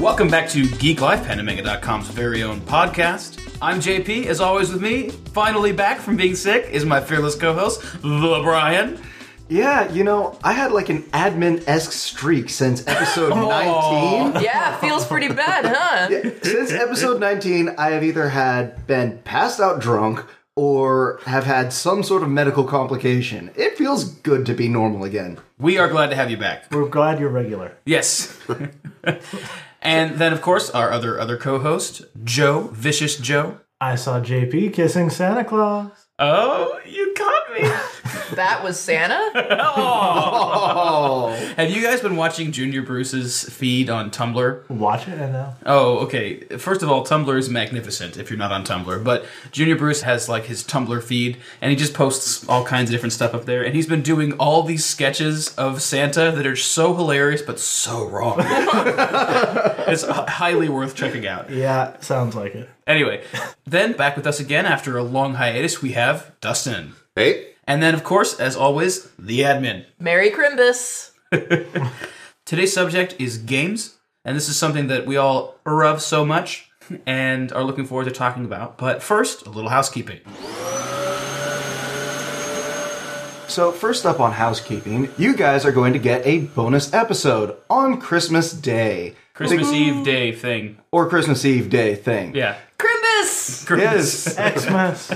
Welcome back to Geek Life, Pandamega.com's very own podcast. I'm JP, as always with me. Finally back from being sick is my fearless co-host, the Brian. Yeah, you know, I had like an admin esque streak since episode 19. Yeah, feels pretty bad, huh? Since episode 19, I have either had been passed out drunk or have had some sort of medical complication. It feels good to be normal again. We are glad to have you back. We're glad you're regular. Yes. and then, of course, our other other co-host, Joe, Vicious Joe. I saw JP kissing Santa Claus. Oh, you caught me. That was Santa? Oh, have you guys been watching Junior Bruce's feed on Tumblr? Watch it and now. Oh, okay. First of all, Tumblr is magnificent if you're not on Tumblr. But Junior Bruce has like his Tumblr feed, and he just posts all kinds of different stuff up there. And he's been doing all these sketches of Santa that are so hilarious but so wrong. it's highly worth checking out. Yeah, sounds like it. Anyway, then back with us again after a long hiatus, we have Dustin. Hey. And then, of course, as always, the admin. Merry Crimbus. Today's subject is games, and this is something that we all love so much and are looking forward to talking about. But first, a little housekeeping. So, first up on housekeeping, you guys are going to get a bonus episode on Christmas Day. Christmas Eve day thing. Or Christmas Eve Day thing. Yeah. Yes. Xmas.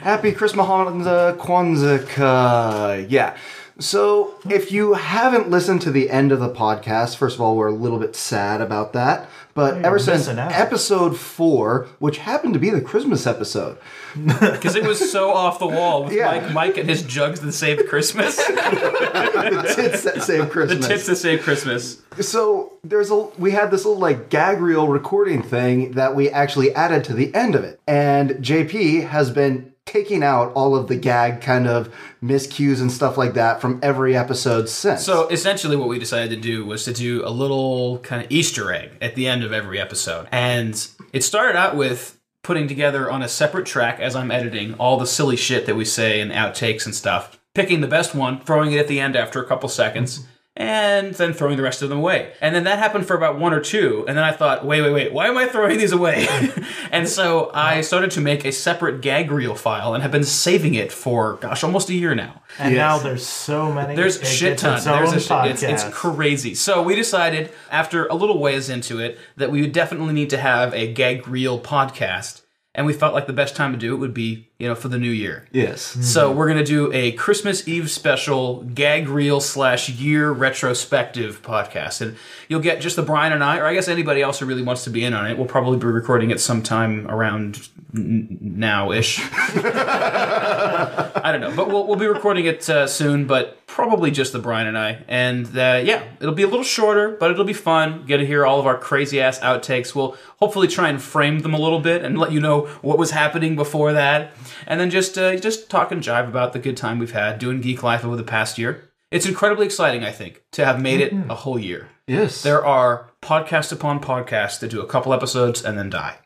Happy Christmas, Hanukkah, Kwanzaa. Yeah. So, if you haven't listened to the end of the podcast, first of all, we're a little bit sad about that. But ever since episode four, which happened to be the Christmas episode, Because it was so off the wall with Yeah. Mike, Mike and his jugs that saved Christmas. the tits that save the Christmas. tips that saved Christmas. So there's a we had this little like gag reel recording thing that we actually added to the end of it, and JP has been taking out all of the gag kind of miscues and stuff like that from every episode since. So essentially, what we decided to do was to do a little kind of Easter egg at the end of every episode. And it started out with putting together on a separate track as I'm editing all the silly shit that we say and outtakes and stuff, picking the best one, throwing it at the end after a couple seconds. And then throwing the rest of them away. And then that happened for about one or two. And then I thought, wait, wait, wait, why am I throwing these away? and so I started to make a separate gag reel file and have been saving it for, gosh, almost a year now. And Yes. now there's so many. There's it shit gets ton. its There's a shit. It's, it's crazy. So we decided after a little ways into it that we would definitely need to have a gag reel podcast, and we felt like the best time to do it would be you know for the new year. yes, So we're gonna do a Christmas Eve special gag reel slash year retrospective podcast, and you'll get just the Brian and I, or I guess anybody else who really wants to be in on it. We'll probably be recording it sometime around now ish. I don't know, but we'll, we'll be recording it uh, soon. But probably just the Brian and I, and uh, yeah, it'll be a little shorter, but it'll be fun. Get to hear all of our crazy ass outtakes. We'll hopefully try and frame them a little bit and let you know what was happening before that, and then just uh, just talk and jive about the good time we've had doing Geek Life over the past year. It's incredibly exciting, I think, to have made it a whole year. yes. There are podcast upon podcasts that do a couple episodes and then die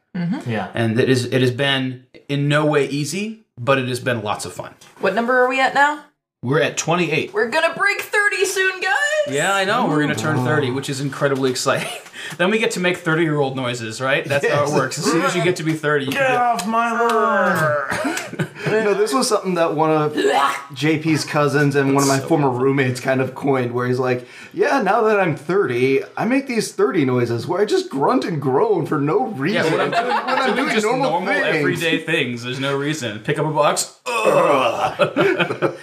Yeah. and it is it has been in no way easy, but it has been lots of fun. What number are we at now? We're at 28. We're gonna break 30 soon, guys! Yeah, I know. We're going to turn 30, which is incredibly exciting. then we get to make 30 year old noises, right? That's how it Yes. works. As soon as you get to be 30, you Get can off my lawn. no, this was something that one of JP's cousins and one of my former roommates kind of coined, where he's like, "Yeah, now that I'm 30, I make these 30 noises where I just grunt and groan for no reason. Yeah, when I'm doing, when I'm doing doing just normal, normal, things. everyday things. There's no reason. Pick up a box. Ugh.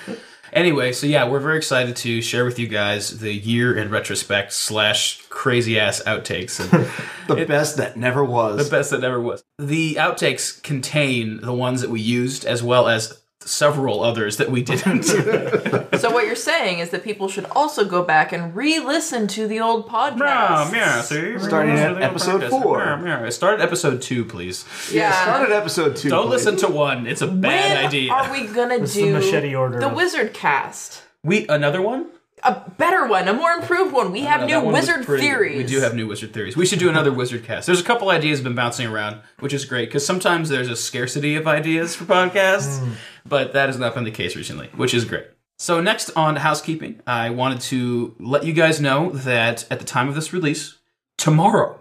Anyway, so yeah, we're very excited to share with you guys the year in retrospect slash crazy ass outtakes. And the best that never was. The best that ever was. The outtakes contain the ones that we used as well as several others that we didn't. So what you're saying is that people should also go back and re-listen to the old podcasts. yeah, see? Starting at episode four. Yeah, yeah. Start at episode two, please. Yeah. Start at episode two. Don't please. listen to one. It's a bad when idea. are we gonna This is the do machete order the of- Wizard Cast? we another one? A better one, a more improved one. We have No, new that one was wizard pretty good. theories. We do have new wizard theories. We should do another wizard cast. There's a couple ideas been bouncing around, which is great because sometimes there's a scarcity of ideas for podcasts, hmm. but that has not been the case recently, which is great. So next on housekeeping, I wanted to let you guys know that at the time of this release, tomorrow,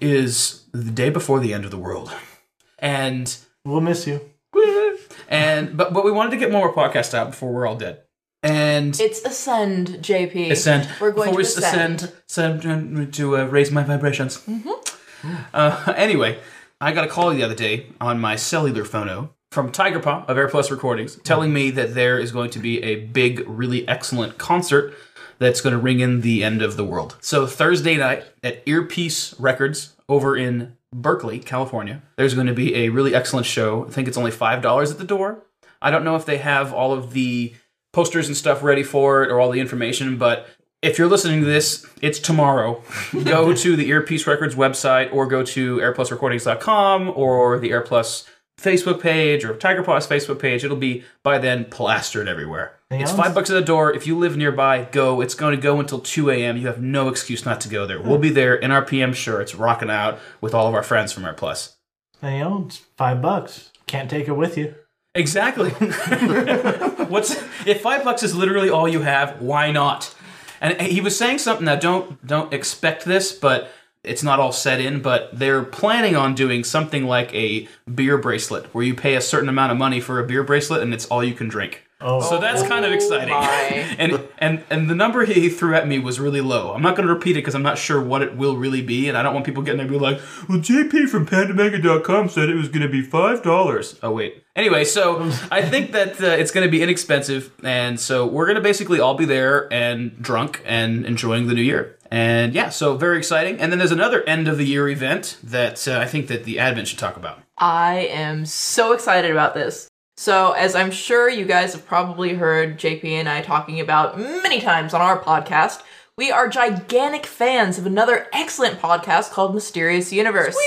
is the day before the end of the world. And We'll miss you. and but but we wanted to get more podcasts out before we're all dead. And It's ascend, JP. ascend. We're going before to ascend. ascend, ascend to uh, raise my vibrations. Mm-hmm. Uh, anyway, I got a call the other day on my cellular phono from Tiger Paw of AirPlus Recordings, telling me that there is going to be a big, really excellent concert that's going to ring in the end of the world. So Thursday night at Earpiece Records over in Berkeley, California, there's going to be a really excellent show. I think it's only five dollars at the door. I don't know if they have all of the posters and stuff ready for it or all the information, but if you're listening to this, it's tomorrow. go to the Earpiece Records website or go to airplusrecordings.com or the AirPlus Facebook page or Tiger Paw's Facebook page. It'll be by then plastered everywhere. It's else? five bucks at the door. If you live nearby, go. It's going to go until 2 a.m. You have no excuse not to go there. We'll be hmm. there in our PM shirts, rocking out with all of our friends from AirPlus. And you know, it's five bucks. Can't take it with you. Exactly. What's if five bucks is literally all you have? Why not? And he was saying something that don't don't expect this, but it's not all set in. But they're planning on doing something like a beer bracelet, where you pay a certain amount of money for a beer bracelet, and it's all you can drink. Oh, So that's kind of exciting. And and and the number he threw at me was really low. I'm not going to repeat it because I'm not sure what it will really be, and I don't want people getting there and be like, "Well, JP from Pandamega.com said it was going to be five dollars." Oh wait. Anyway, so I think that uh, it's going to be inexpensive, and so we're going to basically all be there and drunk and enjoying the new year. And yeah, so very exciting. And then there's another end of the year event that uh, I think that the admin should talk about. I am so excited about this. So, as I'm sure you guys have probably heard JP and I talking about many times on our podcast, we are gigantic fans of another excellent podcast called Mysterious Universe.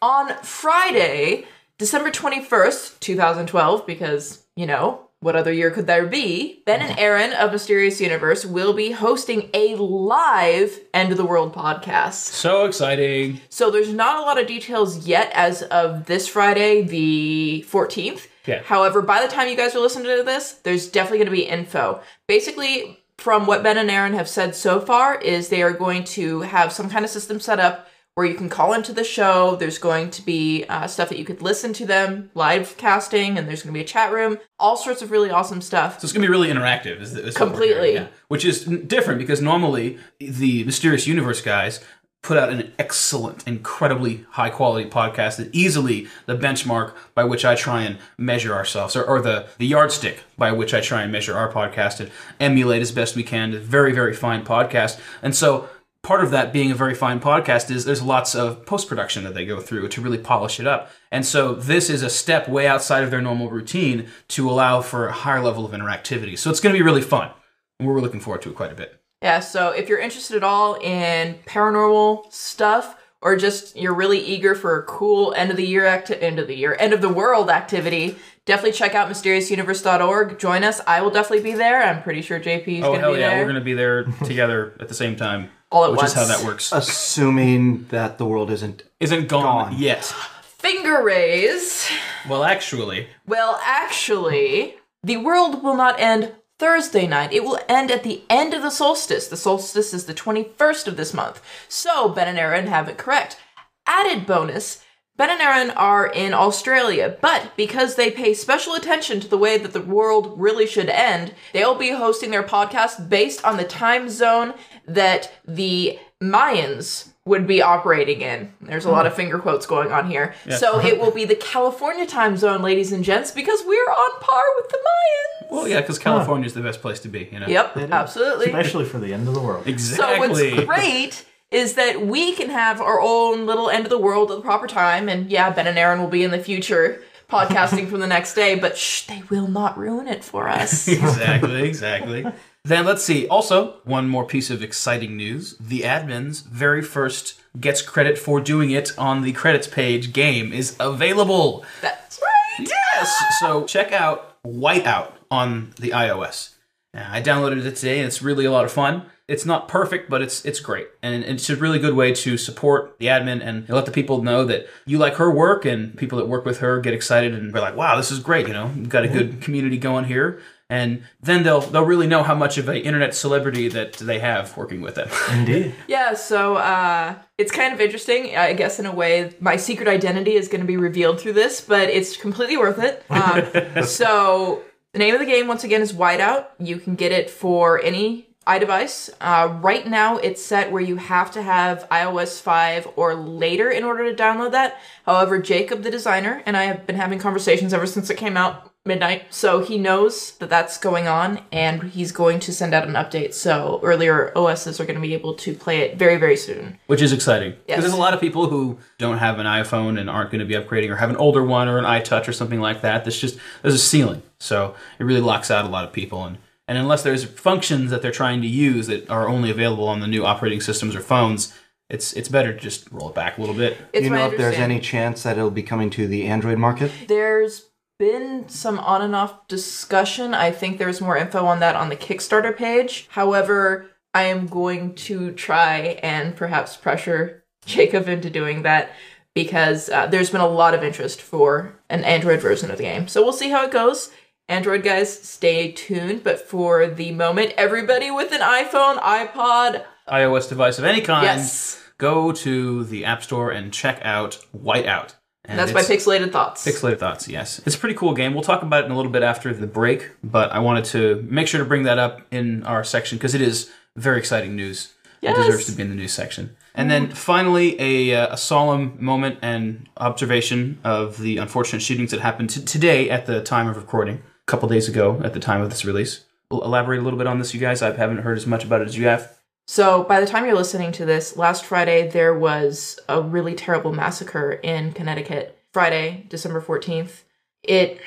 On Friday, December 21st, 2012, because, you know, what other year could there be? Ben and Aaron of Mysterious Universe will be hosting a live End of the World podcast. So exciting! So there's not a lot of details yet as of this Friday, the 14th. Yeah. However, by the time you guys are listening to this, there's definitely going to be info. Basically, from what Ben and Aaron have said so far, is they are going to have some kind of system set up where you can call into the show. There's going to be uh, stuff that you could listen to them live casting, and there's going to be a chat room. All sorts of really awesome stuff. So it's gonna be really interactive. Is, is Completely. yeah. Which is different because normally the Mysterious Universe guys put out an excellent, incredibly high quality podcast that easily the benchmark by which I try and measure ourselves, or, or the the yardstick by which I try and measure our podcast and emulate as best we can. Very very fine podcast, and so. Part of that being a very fine podcast is there's lots of post production that they go through to really polish it up. And so this is a step way outside of their normal routine to allow for a higher level of interactivity. So it's going to be really fun. And we're looking forward to it quite a bit. Yeah, so if you're interested at all in paranormal stuff, or just you're really eager for a cool end of the year acti- end of the year end of the world activity, definitely check out mysteriousuniverse.org. Join us. I will definitely be there. I'm pretty sure JP is Oh going to hell be yeah, there we're going to be there together at the same time. all at which once. is how that works. Assuming that the world isn't. Isn't gone, Gone. yet. Finger raise. Well, actually, Well, actually, the world will not end Thursday night. It will end at the end of the solstice. The solstice is the 21st of this month. So, Ben and Aaron have it correct. Added bonus Ben and Aaron are in Australia, but because they pay special attention to the way that the world really should end, they'll be hosting their podcast based on the time zone that the Mayans would be operating in. There's a lot of hmm. finger quotes going on here. So it will be the California time zone, ladies and gents, because we're on par with the Mayans. well, yeah, because California is the best place to be, you know? Yep, absolutely. Especially for the end of the world. Exactly. So what's great is that we can have our own little end of the world at the proper time, and yeah, Ben and Aaron will be in the future podcasting from the next day, but shh, they will not ruin it for us. exactly, exactly. Then let's see. Also, one more piece of exciting news. The admin's very first gets credit for doing it on the credits page game is available. That's right. Yes. So check out Whiteout on the iOS. I downloaded it today, and it's really a lot of fun. It's not perfect, but it's it's great, and it's a really good way to support the admin and let the people know that you like her work, and people that work with her get excited and be like, "Wow, this is great!" You know, we've got a good mm-hmm. community going here. And then they'll they'll really know how much of an internet celebrity that they have working with them. Indeed. Yeah, so uh, it's kind of interesting. I guess in a way, my secret identity is going to be revealed through this, but it's completely worth it. Um, so the name of the game once again is Whiteout. You can get it for any iDevice. Uh, right now, it's set where you have to have iOS 5 or later in order to download that. However, Jacob, the designer, and I have been having conversations ever since it came out midnight. So he knows that that's going on and he's going to send out an update. So earlier OSs are going to be able to play it very, very soon. which is exciting because Yes. there's a lot of people who don't have an iPhone and aren't going to be upgrading or have an older one or an iTouch or something like that. That's just there's a ceiling, so it really locks out a lot of people. And and unless there's functions that they're trying to use that are only available on the new operating systems or phones, it's it's better to just roll it back a little bit. It's you my know if there's any chance that it'll be coming to the Android market? There's been some on and off discussion. I think there's more info on that on the Kickstarter page. However, I am going to try and perhaps pressure Jacob into doing that because uh, there's been a lot of interest for an Android version of the game. So we'll see how it goes. Android guys, stay tuned. But for the moment, everybody with an iPhone, iPod, iOS device of any kind, yes, go to the App Store and check out Whiteout. And that's my pixelated thoughts. Pixelated Thoughts, yes. It's a pretty cool game. We'll talk about it in a little bit after the break, but I wanted to make sure to bring that up in our section because it is very exciting news. Yes. It deserves to be in the news section. And then finally, a, uh, a solemn moment and observation of the unfortunate shootings that happened t- today at the time of recording, a couple days ago at the time of this release. We'll elaborate a little bit on this, you guys. I haven't heard as much about it as you have. So, by the time you're listening to this, last Friday there was a really terrible massacre in Connecticut. Friday, December 14th. It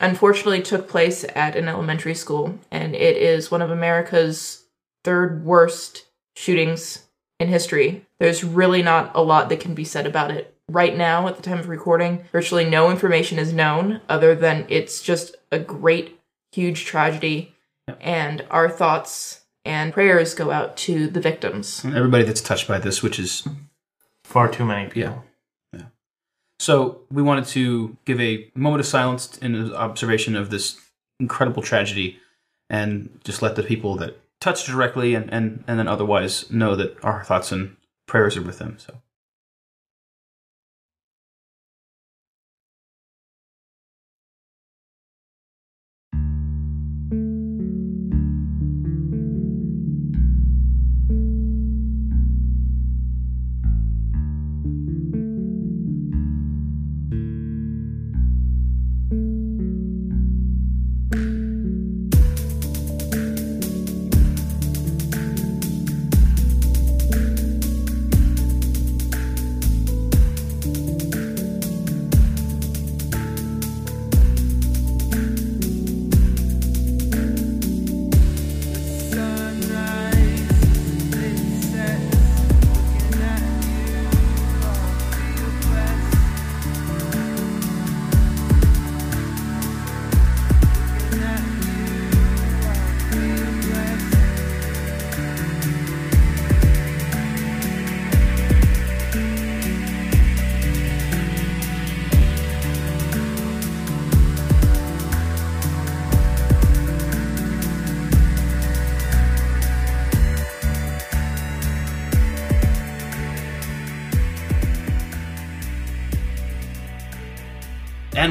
unfortunately took place at an elementary school, and it is one of America's third worst shootings in history. There's really not a lot that can be said about it. Right now, at the time of recording, virtually no information is known other than it's just a great, huge tragedy. And our thoughts and prayers go out to the victims. And everybody that's touched by this, which is Far too many people. Yeah. Yeah. So we wanted to give a moment of silence in observation of this incredible tragedy and just let the people that touched directly and, and, and then otherwise know that our thoughts and prayers are with them. So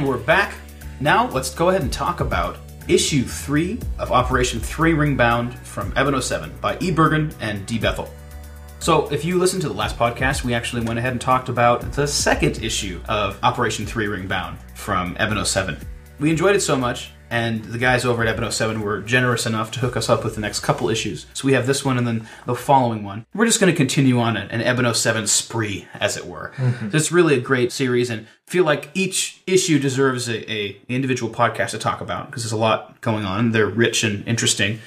We're back. Now let's go ahead and talk about issue three of Operation Three Ring Bound from Eben 07 by E. Bergen and D. Bethel. So, if you listened to the last podcast, we actually went ahead and talked about the second issue of Operation Three Ring Bound from Eben 07. We enjoyed it so much, and the guys over at Eben 07 were generous enough to hook us up with the next couple issues. So, we have this one and then the following one. We're just going to continue on an Eben 07 spree, as it were. So it's really a great series, and feel like each issue deserves a, a individual podcast to talk about because there's a lot going on. They're rich and interesting.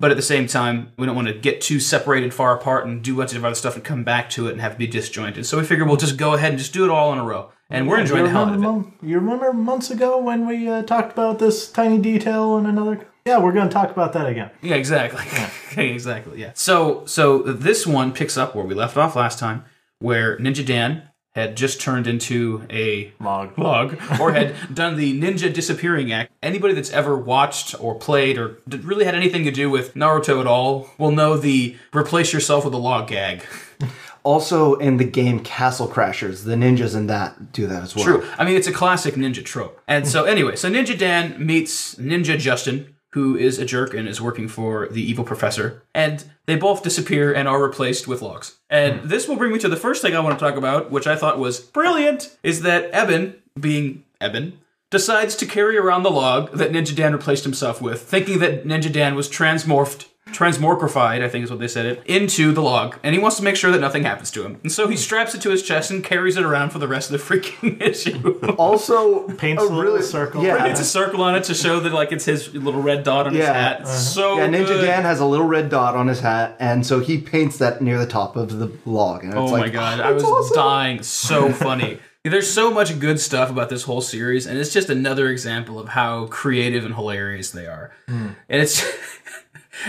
But at the same time, we don't want to get too separated far apart and do a bunch of other stuff and come back to it and have it be disjointed. So we figure we'll just go ahead and just do it all in a row. And we're enjoying the hell out of it. you remember months ago when we uh, talked about this tiny detail in another? Yeah, we're going to talk about that again. Yeah, exactly. Yeah. exactly. Yeah. So so this one picks up where we left off last time, where Ninja Dan had just turned into a Log. log or had done the ninja disappearing act. Anybody that's ever watched or played or really had anything to do with Naruto at all will know the replace yourself with a log gag. Also, in the game Castle Crashers, the ninjas in that do that as well. True. I mean, it's a classic ninja trope. And so, anyway, so Ninja Dan meets Ninja Justin, who is a jerk and is working for the evil professor. And they both disappear and are replaced with logs. And hmm. this will bring me to the first thing I want to talk about, which I thought was brilliant, is that Eben, being Eben, decides to carry around the log that Ninja Dan replaced himself with, thinking that Ninja Dan was transmorphed. Transmorphified, I think is what they said it, into the log, and he wants to make sure that nothing happens to him. And so he straps it to his chest and carries it around for the rest of the freaking issue. Also, Paints a a little circle. Yeah, It's a circle on it to show that like it's his little red dot on his hat. Uh-huh. So yeah. Ninja good. Dan has a little red dot on his hat, and so he paints that near the top of the log. And it's Oh like, my god, I was awesome." dying. So funny. There's so much good stuff about this whole series, and it's just another example of how creative and hilarious they are. And it's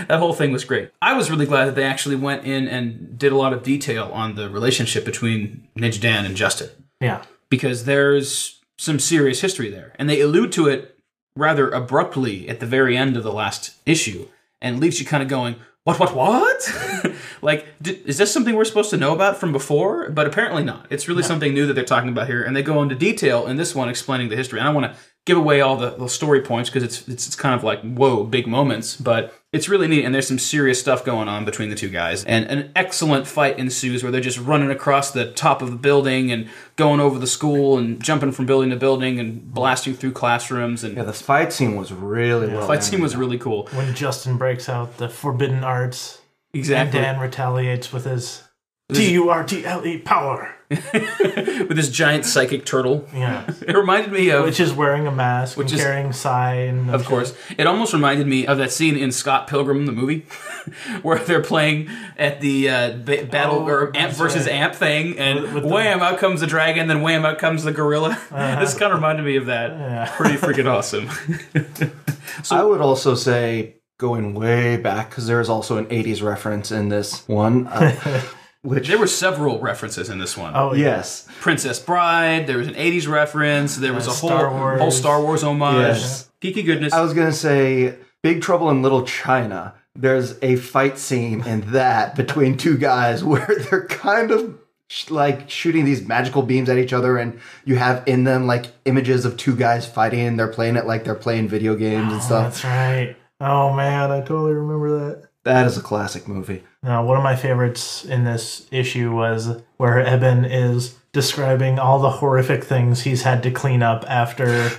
that whole thing was great. I was really glad that they actually went in and did a lot of detail on the relationship between Ninja Dan and Justin. Yeah. because there's some serious history there. And they allude to it rather abruptly at the very end of the last issue and leaves you kind of going, what, what, what? like, d- is this something we're supposed to know about from before? But apparently not. It's really something new that they're talking about here. And they go into detail in this one explaining the history. And I want to give away all the, the story points because it's, it's, it's kind of like, whoa, big moments. But it's really neat. And there's some serious stuff going on between the two guys. And an excellent fight ensues where they're just running across the top of the building and going over the school and jumping from building to building and blasting through classrooms. And Yeah, the fight scene was really well. the fight done. scene was really cool. When Justin breaks out the forbidden arts Exactly. and Dan retaliates with his T U R T L E power. With this giant psychic turtle. Yeah. It reminded me of. Which is wearing a mask Which and is- carrying Psy and Of course. It almost reminded me of that scene in Scott Pilgrim, the movie, where they're playing at the uh, ba- battle Oh, or amp versus right. amp thing, and With- with the- wham, out comes the dragon, then wham, out comes the gorilla. Uh-huh. this kind of reminded me of that. Yeah. Pretty freaking awesome. so, I would also say going way back because there is also an '80s reference in this one, uh, which there were several references in this one. Oh, yeah. yes, Princess Bride, there was an 80s reference, there was Uh, a whole, Star Wars. whole Star Wars homage. Yes. Geeky goodness. I was gonna say Big Trouble in Little China. There's a fight scene in that between two guys where they're kind of sh- like shooting these magical beams at each other, and you have in them like images of two guys fighting. and They're playing it like they're playing video games and Oh, stuff. that's right. Oh man, I totally remember that. That is a classic movie. Now, one of my favorites in this issue was where Eben is describing all the horrific things he's had to clean up after.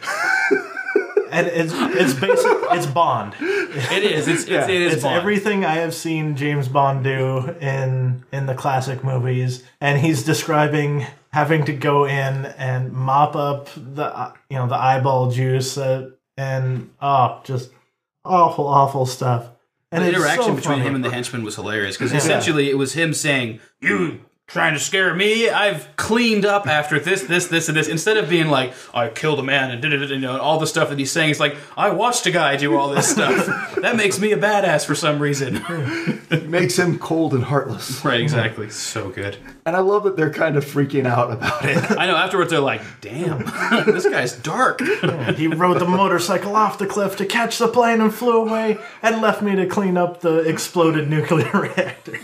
and it's it's basic. It's Bond. it is. It's, it's, it is It's Bond. everything I have seen James Bond do in in the classic movies, and he's describing having to go in and mop up the uh, you know the eyeball juice uh, and oh just awful awful stuff. And the interaction so between funny. him and the henchman was hilarious because essentially it was him saying, "You trying to scare me? I've cleaned up after this, this, this, and this." Instead of being like, "I killed a man and did it," you know, and all the stuff that he's saying, it's like, "I watched a guy do all this stuff. that makes me a badass for some reason." It makes him cold and heartless. right? Exactly. So good. And I love that they're kind of freaking out about it. I know. Afterwards, they're like, "Damn, this guy's dark." He rode the motorcycle off the cliff to catch the plane and flew away and left me to clean up the exploded nuclear reactor.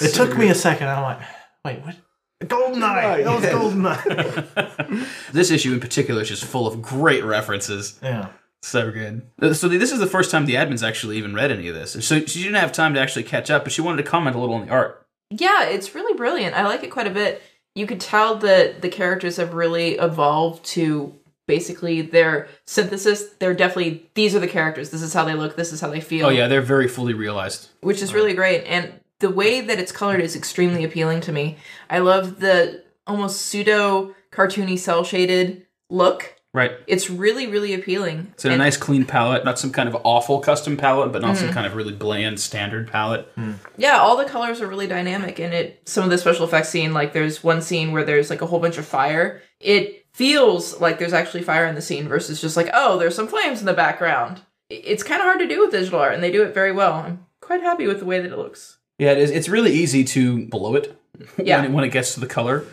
It took me a second. I'm like, wait, what? Goldeneye. That was yes. Goldeneye. This issue in particular is just full of great references. yeah. So good. Uh, So this is the first time the admins actually even read any of this. So she didn't have time to actually catch up, but she wanted to comment a little on the art. Yeah, it's really brilliant. I like it quite a bit. You could tell that the characters have really evolved to basically their synthesis. They're definitely these are the characters. This is how they look. This is how they feel. Oh yeah, they're very fully realized. which is really great. And the way that it's colored is extremely appealing to me. I love the almost pseudo cartoony cell shaded look. Right. It's really, really appealing. It's in a And- nice clean palette, not some kind of awful custom palette, but not some mm. kind of really bland standard palette. Hmm. Yeah, all the colors are really dynamic, and it. Some of the special effects scene, like there's one scene where there's like a whole bunch of fire. It feels like there's actually fire in the scene versus just like oh, there's some flames in the background. I- It's kind of hard to do with digital art, and they do it very well. I'm quite happy with the way that it looks. Yeah, it is. It's really easy to blow it Yeah. when, it, when it gets to the color.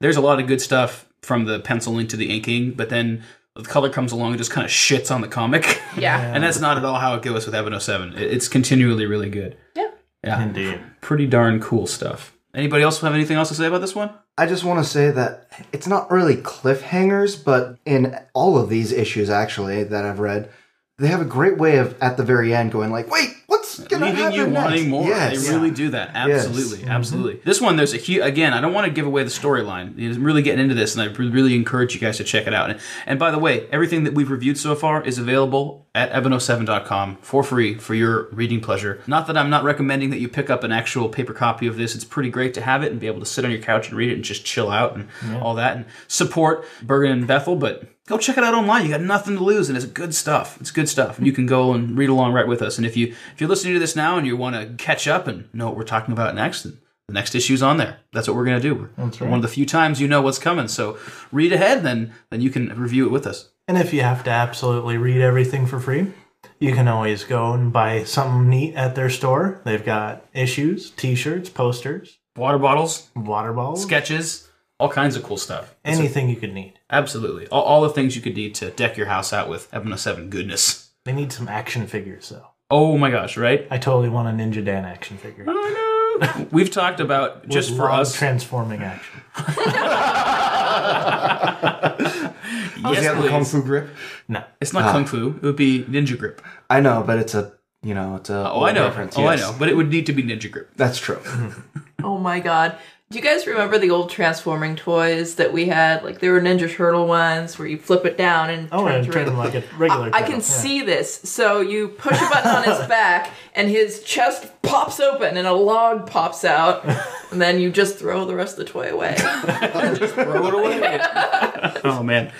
There's a lot of good stuff from the penciling to the inking, but then the color comes along and just kind of shits on the comic. Yeah. and that's not at all how it goes with Eben 07. It- It's continually really good. Yeah. Yeah. Indeed. Pretty darn cool stuff. Anybody else have anything else to say about this one? I just want to say that it's not really cliffhangers, but in all of these issues, actually, that I've read, they have a great way of at the very end going like, "Wait, what's gonna leaving happen you next?" wanting more. Yes. They really do that. Absolutely, Yes. absolutely. This one, there's a huge. Again, I don't want to give away the storyline. I'm really getting into this, and I really encourage you guys to check it out. And, and by the way, everything that we've reviewed so far is available at eben07.com for free for your reading pleasure. Not that I'm not recommending that you pick up an actual paper copy of this. It's pretty great to have it and be able to sit on your couch and read it and just chill out and all that and support Bergen and Bethel, but. Go check it out online. You got nothing to lose, and it's good stuff. It's good stuff, and you can go and read along right with us. And if you if you're listening to this now and you want to catch up and know what we're talking about next, then the next issue's on there. That's what we're gonna do. We're That's one of the few times you know what's coming. So read ahead, then then you can review it with us. And if you have to absolutely read everything for free, you can always go and buy something neat at their store. They've got issues, t-shirts, posters, Water bottles, water bottles, sketches, all kinds of cool stuff. anything you could need. Absolutely, all, all the things you could need to deck your house out with Ebony Seven goodness. They need some action figures though. Oh my gosh, right? I totally want a Ninja Dan action figure. I know. We've talked about just With for us. transforming action. Does he yes, have the kung fu grip? No. It's not kung ah. fu. It would be ninja grip. I know, but it's a you know it's a Oh, I know. reference. Oh, I yes. know. But it would need to be ninja grip. That's true. Oh my god. Do you guys remember the old transforming toys that we had? Like there were Ninja Turtle ones where you flip it down and Oh, turn and to treat him like a regular. I turtle, can yeah. see this. So you push a button on his back, and his chest pops open, and a log pops out, and then you just throw the rest of the toy away. just Throw it away. oh man.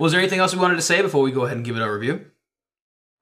Was there anything else we wanted to say before we go ahead and give it our review?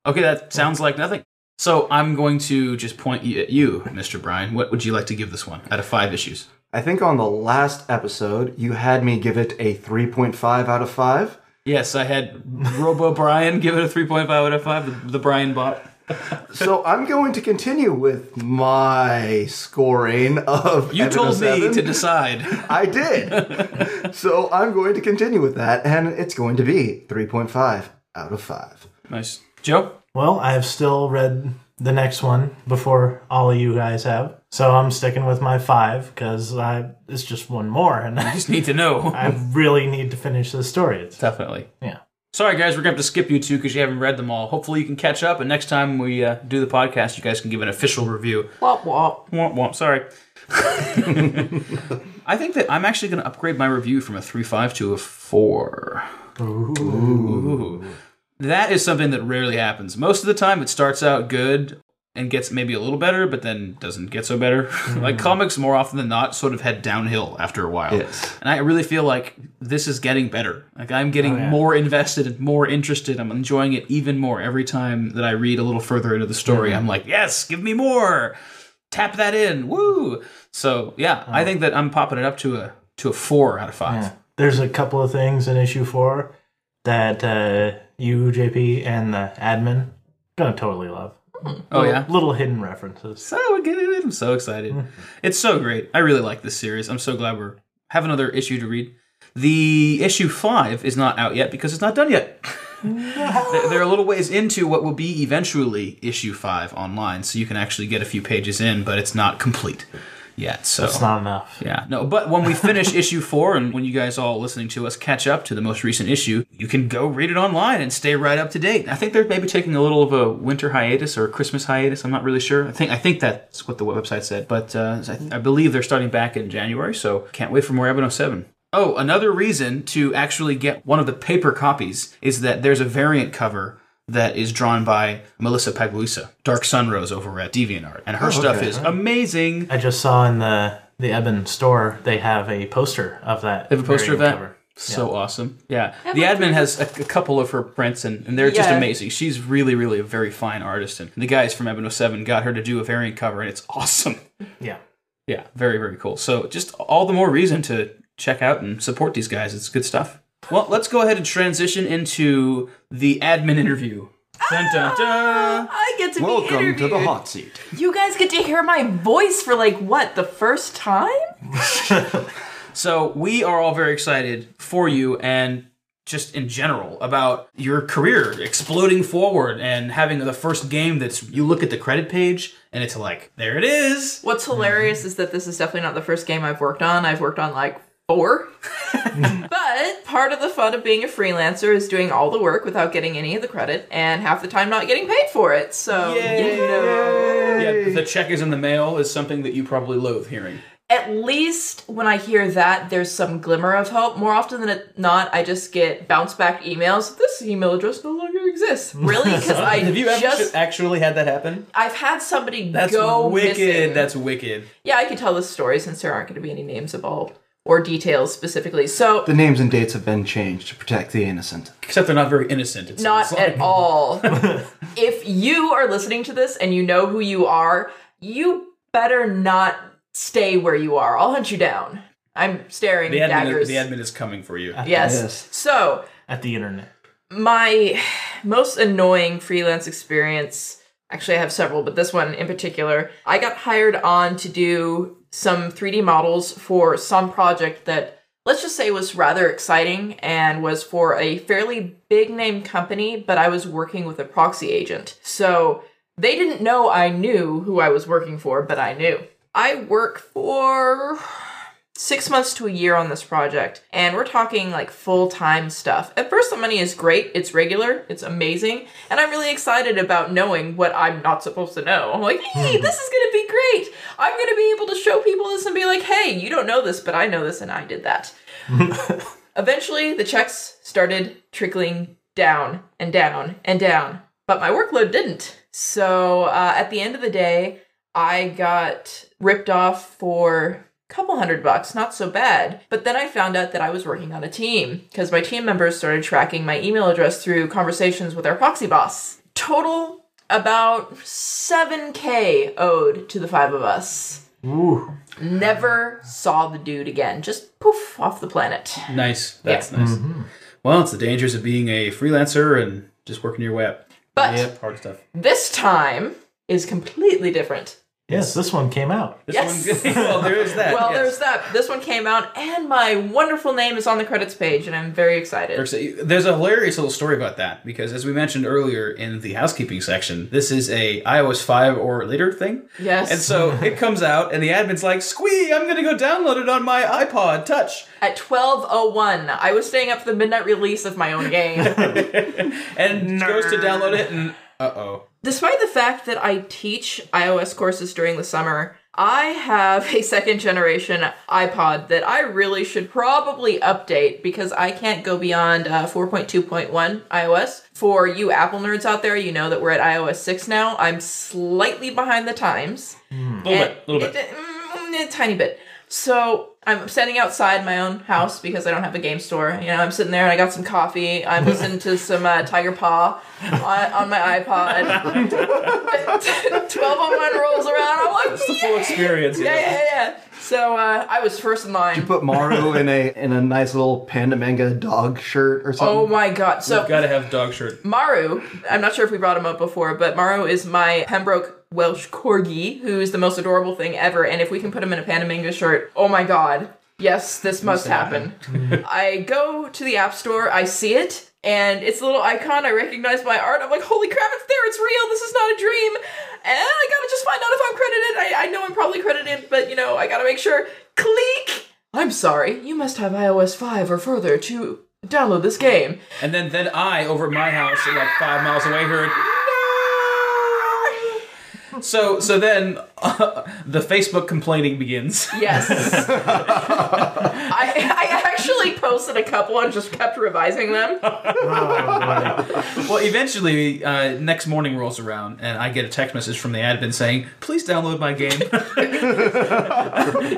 Okay, that sounds like nothing. So I'm going to just point you at you, Mr. Brian. What would you like to give this one out of five issues? I think on the last episode you had me give it a 3.5 out of 5. Yes, I had Robo Brian give it a 3.5 out of 5, the, the Brian bot. so I'm going to continue with my scoring of You told me to decide. I did. so I'm going to continue with that and it's going to be 3.5 out of 5. Nice. Joe? Well, I have still read the next one before all of you guys have, so I'm sticking with my five because I it's just one more, and I, Just need to know. I really need to finish this story. It's, Definitely. yeah. Sorry, guys, we're going to have to skip you two because you haven't read them all. Hopefully, you can catch up, and next time we uh, do the podcast, you guys can give an official review. womp womp. Womp womp, sorry. I think that I'm actually going to upgrade my review from a three five to a 4. Ooh. That is something that rarely happens. Most of the time, it starts out good and gets maybe a little better, but then doesn't get so better. like hmm. comics, more often than not, sort of head downhill after a while. Yes. And I really feel like this is getting better. Like I'm getting Oh, yeah. more invested and more interested. I'm enjoying it even more every time that I read a little further into the story. Mm-hmm. I'm like, yes, give me more. Tap that in. Woo. So yeah, I hmm. think that I'm popping it up to a to a four out of five. Yeah. There's a couple of things in issue four that uh, you, JP, and the admin gonna totally love. Oh Little- yeah. little hidden references. So we're it. I'm so excited. It's so great. I really like this series. I'm so glad we're have another issue to read. The issue five is not out yet because it's not done yet. They're they're a little ways into what will be eventually issue five online, so you can actually get a few pages in, but it's not complete yet. So It's not enough. yeah, no, but when we finish issue four and when you guys all listening to us catch up to the most recent issue, you can go read it online and stay right up to date. I think they're maybe taking a little of a winter hiatus or a Christmas hiatus. I'm not really sure. I think I think that's what the website said, but uh, I, I believe they're starting back in January, so can't wait for more Eben 07. Oh, another reason to actually get one of the paper copies is that there's a variant cover that is drawn by Melissa Pagliusa, Dark Sunrose over at DeviantArt, and her oh, stuff okay. is amazing. I just saw in the the Eben store they have a poster of that. They have a poster of that. cover. So awesome. Yeah. The admin has a, a couple of her prints and, and they're just amazing. She's really, really a very fine artist. And the guys from Eben 07 got her to do a variant cover and it's awesome. Yeah. Yeah. Very, very cool. So just all the more reason to check out and support these guys. It's good stuff. Well, let's go ahead and transition into the admin interview Dun dun ah, dun. I get to be Welcome to the hot seat. You guys get to hear my voice for like what the first time? So we are all very excited for you and just in general about your career exploding forward and having the first game that's you look at the credit page and it's like there it is. What's hilarious is that this is definitely not the first game I've worked on. I've worked on like four. but part of the fun of being a freelancer is doing all the work without getting any of the credit and half the time not getting paid for it. So, Yay. you know. Yeah, the check is in the mail is something that you probably loathe hearing. At least when I hear that, there's some glimmer of hope. More often than not, I just get bounce back emails. This email address no longer exists. Really? Because I Have you ever just actually had that happen? I've had somebody That's go wicked. missing. That's wicked. yeah, I can tell this story since there aren't going to be any names involved or details specifically. So The names and dates have been changed to protect the innocent. Except they're not very innocent. It not like. at all. if you are listening to this and you know who you are, you better not stay where you are. I'll hunt you down. I'm staring The admin, daggers. the admin is coming for you. yes. Yes. So At the internet. my most annoying freelance experience actually i have several but this one in particular i got hired on to do some 3d models for some project that let's just say was rather exciting and was for a fairly big name company but i was working with a proxy agent. So they didn't know i knew who i was working for but i knew. I work for six months to a year on this project and we're talking like full-time stuff. At first the money is great. It's regular. It's amazing. And i'm really excited about knowing what i'm not supposed to know. I'm like hey this is gonna be great. I'm gonna be able to show people this and be like hey you don't know this but i know this and i did that eventually the checks started trickling down and down and down but my workload didn't. So uh, at the end of the day i got ripped off for couple hundred bucks, not so bad. But then I found out that I was working on a team because my team members started tracking my email address through conversations with our proxy boss. Total about 7k owed to the five of us. Ooh. Never saw the dude again. Just poof off the planet. Nice. That's nice. Mm-hmm. Well, it's the dangers of being a freelancer and just working your way up. But Hard stuff. this time is completely different. Yes, this one came out. This Yes. one, well, there is that. Well, yes. there's that. This one came out, and my wonderful name is on the credits page, and I'm very excited. There's a hilarious little story about that because, as we mentioned earlier in the housekeeping section, this is a iOS 5 or later thing. Yes. And so it comes out, and the admin's like, "Squee! I'm gonna go download it on my iPod Touch." At 12:01, I was staying up for the midnight release of my own game. and goes to download it, and uh oh. Despite the fact that I teach iOS courses during the summer, I have a second generation iPod that I really should probably update because I can't go beyond uh, 4.2.1 iOS. For you Apple nerds out there, you know that we're at iOS 6 now. I'm slightly behind the times. A little And bit, a little bit. it- mm, a tiny bit. So I'm standing outside my own house because I don't have a game store. You know, I'm sitting there and I got some coffee. I'm listening to some uh, Tiger Paw on, on my iPod. Twelve on one rolls around. I'm like, It's the full experience. yeah, yeah, yeah. So uh, I was first in line. You put Maru in a in a nice little panda manga dog shirt or something. Oh my god. So You've got to have dog shirt. Maru, I'm not sure if we brought him up before, but Maru is my Pembroke Welsh Corgi, who is the most adorable thing ever. And if we can put him in a Panda Manga shirt, oh my god. Yes, this must happen. I go to the App Store, I see it, and it's a little icon. I recognize my art. I'm like, holy crap, it's there, it's real, this is not a dream. And I gotta just find out if I'm credited. I, I know I'm probably credited, but you know, I gotta make sure. Click! I'm sorry, you must have iOS 5 or further to download this game. And then, then I, over at my house, like five miles away, heard. So, so then the Facebook complaining begins. Yes. I, I actually posted a couple and just kept revising them. Well, eventually, uh, next morning rolls around, and I get a text message from the admin saying, "Please download my game."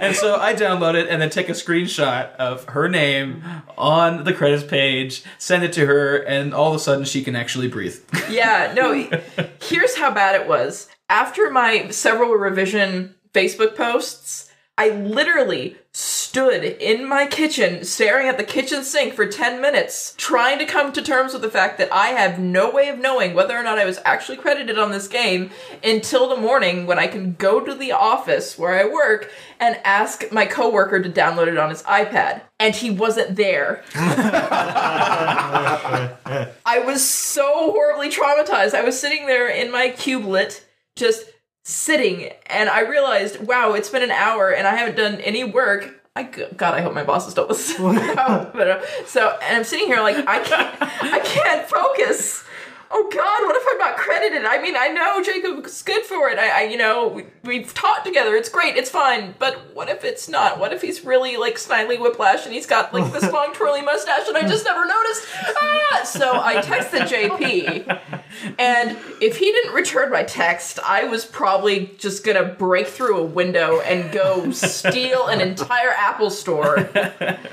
and so I download it, and then take a screenshot of her name on the credits page, send it to her, and all of a sudden, she can actually breathe. Yeah, no, here's how bad it was. After my several revision Facebook posts, I literally stood in my kitchen staring at the kitchen sink for 10 minutes trying to come to terms with the fact that I have no way of knowing whether or not I was actually credited on this game until the morning when I can go to the office where I work and ask my coworker to download it on his iPad. And he wasn't there. I was so horribly traumatized. I was sitting there in my cubelet just sitting and I realized, wow, it's been an hour and I haven't done any work. I God, I hope my bosses don't listen. no, but, uh, so, and I'm sitting here like I can't, I can't focus. Oh God, what if I'm not credited? I mean, I know Jacob's good for it. I, I you know, we, we've taught together. It's great. It's fine. But what if it's not? What if he's really like Snidely Whiplash and he's got like this long twirly mustache and I just never noticed? Ah! So I texted JP, and if he didn't return my text, I was probably just gonna break through a window and go steal an entire Apple store.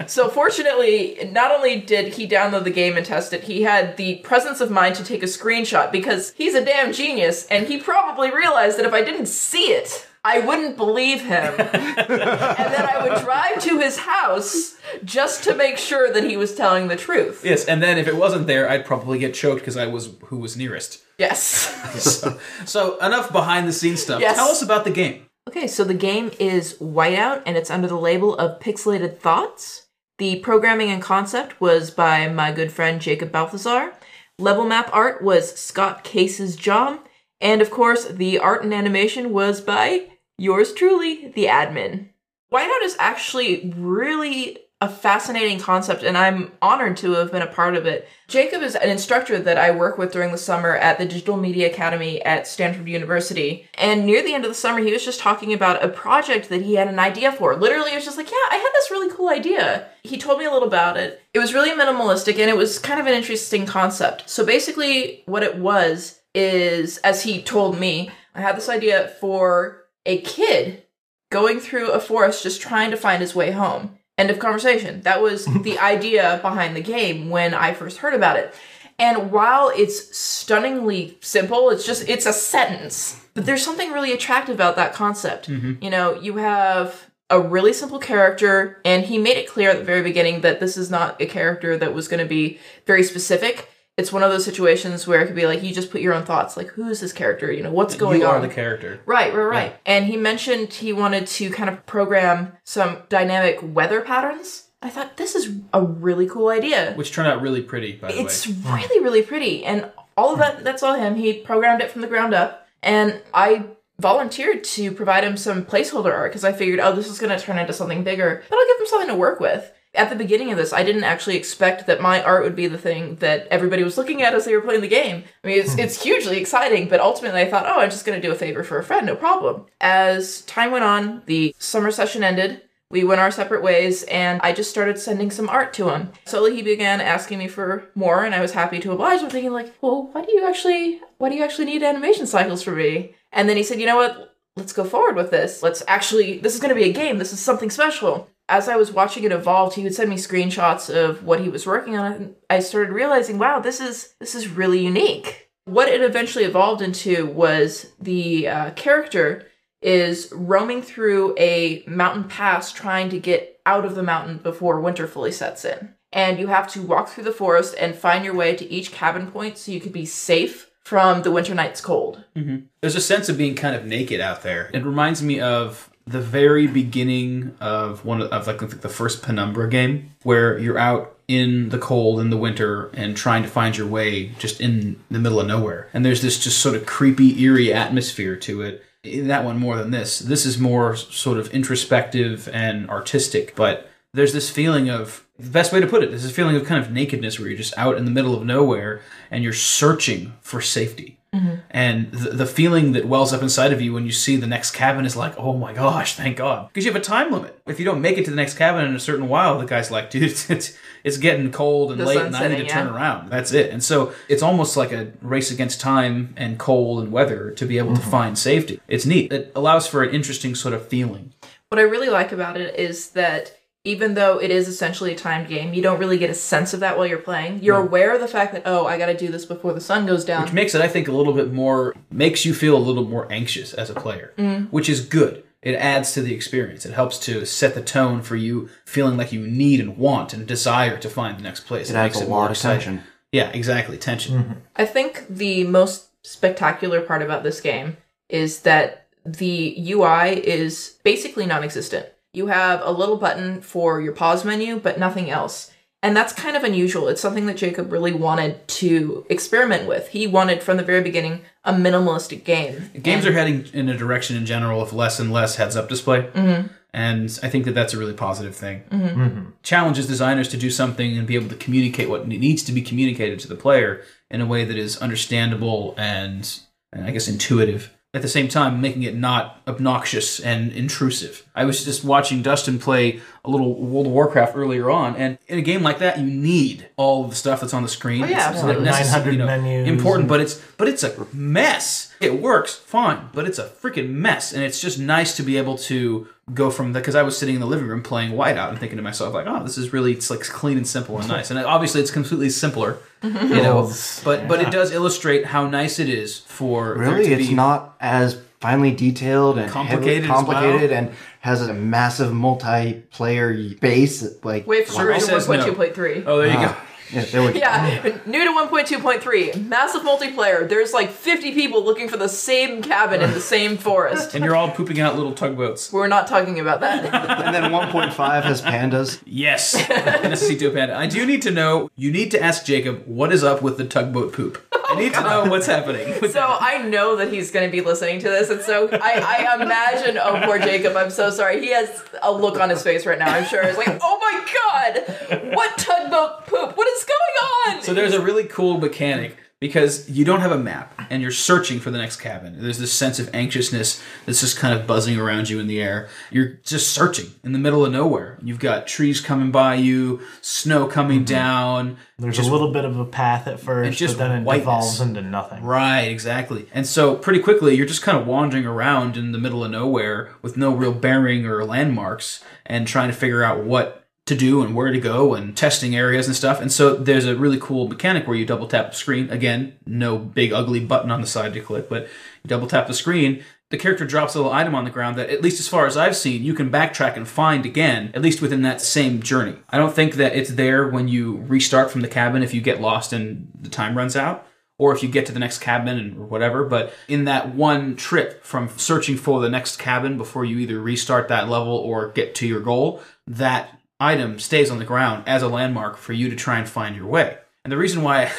So fortunately, not only did he download the game and test it, he had the presence of mind to take a screenshot because he's a damn genius and he probably realized that if I didn't see it, I wouldn't believe him. and then I would drive to his house just to make sure that he was telling the truth. Yes, and then if it wasn't there, I'd probably get choked because I was who was nearest. Yes. So, so enough behind the scenes stuff. Yes. Tell us about the game. Okay, so the game is Whiteout and it's under the label of Pixelated Thoughts. The programming and concept was by my good friend Jacob Balthazar. Level map art was Scott Case's job. And of course, the art and animation was by yours truly, the admin. Whiteout is actually really a fascinating concept, and I'm honored to have been a part of it. Jacob is an instructor that I work with during the summer at the Digital Media Academy at Stanford University. And near the end of the summer, he was just talking about a project that he had an idea for. Literally, it was just like, yeah, I had this really cool idea. He told me a little about it. It was really minimalistic, and it was kind of an interesting concept. So basically, what it was is, as he told me, I had this idea for a kid going through a forest just trying to find his way home. End of conversation. That was the idea behind the game when I first heard about it. And while it's stunningly simple, it's just it's a sentence. But there's something really attractive about that concept. Mm-hmm. You know, you have a really simple character and he made it clear at the very beginning that this is not a character that was going to be very specific. It's one of those situations where it could be like you just put your own thoughts like who is this character? You know, what's going you on? are the character. Right, right, right. And he mentioned he wanted to kind of program some dynamic weather patterns. I thought this is a really cool idea. Which turned out really pretty, by the It's way. really, really pretty. And all of that, that's all him. He programmed it from the ground up. And I volunteered to provide him some placeholder art because I figured, oh, this is going to turn into something bigger. But I'll give him something to work with. At the beginning of this, I didn't actually expect that my art would be the thing that everybody was looking at as they were playing the game. I mean, it's, hmm. it's hugely exciting, but ultimately I thought, oh, I'm just going to do a favor for a friend, no problem. As time went on, the summer session ended. We went our separate ways, and I just started sending some art to him. Slowly, he began asking me for more, and I was happy to oblige. I'm thinking, like, well, why do you actually, why do you actually need animation cycles for me? And then he said, you know what? Let's go forward with this. Let's actually, this is going to be a game. This is something special. As I was watching it evolve, he would send me screenshots of what he was working on, and I started realizing, wow, this is this is really unique. What it eventually evolved into was the uh, character is roaming through a mountain pass trying to get out of the mountain before winter fully sets in. And you have to walk through the forest and find your way to each cabin point so you could be safe from the winter night's cold. There's a sense of being kind of naked out there. It reminds me of the very beginning of one of, like the first Penumbra game, where you're out in the cold in the winter and trying to find your way just in the middle of nowhere. And there's this just sort of creepy, eerie atmosphere to it. That one more than this. This is more sort of introspective and artistic, but there's this feeling of the best way to put it is this feeling of kind of nakedness where you're just out in the middle of nowhere and you're searching for safety. And the, the feeling that wells up inside of you when you see the next cabin is like, oh my gosh, thank God. Because you have a time limit. If you don't make it to the next cabin in a certain while, the guy's like, dude, it's, it's, it's getting cold and The late and I need to setting, turn around. That's it. And so it's almost like a race against time and cold and weather to be able Mm-hmm. to find safety. It's neat. It allows for an interesting sort of feeling. What I really like about it is that even though it is essentially a timed game, you don't really get a sense of that while you're playing. You're aware of the fact that, oh, I gotta do this before the sun goes down. which makes it i think a little bit more makes you feel a little more anxious as a player Mm. which is good it adds to the experience. It helps to set the tone for you feeling like you need and want and desire to find the next place. It adds a lot of tension. Yeah, exactly. Tension. I think the most spectacular part about this game is that the UI is basically non existent. You have a little button for your pause menu, but nothing else. And that's kind of unusual. It's something that Jacob really wanted to experiment with. He wanted from the very beginning a minimalistic game. Games are heading in a direction in general of less and less heads up display. Mm-hmm. And I think that that's a really positive thing. Mm-hmm. Mm-hmm. Challenges designers to do something and be able to communicate what needs to be communicated to the player in a way that is understandable and, and I guess intuitive. At the same time, making it not obnoxious and intrusive. I was just watching Dustin play a little World of Warcraft earlier on, and in a game like that, you need all of the stuff that's on the screen. Oh, yeah, It's absolutely. necess- 900 you know, menus important, and- but it's but it's a mess. It works fine, but it's a freaking mess, and it's just nice to be able to go from the because I was sitting in the living room playing Whiteout and thinking to myself like, oh, this is really it's like clean and simple and nice, and obviously it's completely simpler, mm-hmm. you know, Yes. but but it does illustrate how nice it is for there Really, to it's be- not as finely detailed and Complicated heavily as complicated, and has a massive multiplayer base. Like Wait for Survey version says no. 1.2.3. Oh, there you ah. go. Yeah, there we go. Yeah, new to 1.2.3, massive multiplayer. There's like 50 people looking for the same cabin in the same forest. And you're all pooping out little tugboats. We're not talking about that. And then 1.5 has pandas. Yes, Necessito Panda. I do need to know. You need to ask Jacob what is up with the tugboat poop. I need to oh, know what's happening. So that. I know that he's going to be listening to this, and so I, I imagine, oh poor Jacob, I'm so sorry. He has a look on his face right now. I'm sure it's like, oh my god, what tugboat poop? What is going on? So there's a really cool mechanic because you don't have a map and you're searching for the next cabin. There's this sense of anxiousness that's just kind of buzzing around you in the air. You're just searching in the middle of nowhere. You've got trees coming by you, snow coming mm-hmm. down. There's just a little bit of a path at first, just but then it whiteness. devolves into nothing. Right, exactly. And so pretty quickly you're just kind of wandering around in the middle of nowhere with no real bearing or landmarks and trying to figure out what to do and where to go and testing areas and stuff. And so there's a really cool mechanic where you double tap the screen. Again, no big ugly button on the side to click, but you double tap the screen. The character drops a little item on the ground that, at least as far as I've seen, you can backtrack and find again, at least within that same journey. I don't think that it's there when you restart from the cabin if you get lost and the time runs out or if you get to the next cabin and whatever. But in that one trip from searching for the next cabin before you either restart that level or get to your goal, that item stays on the ground as a landmark for you to try and find your way. And the reason why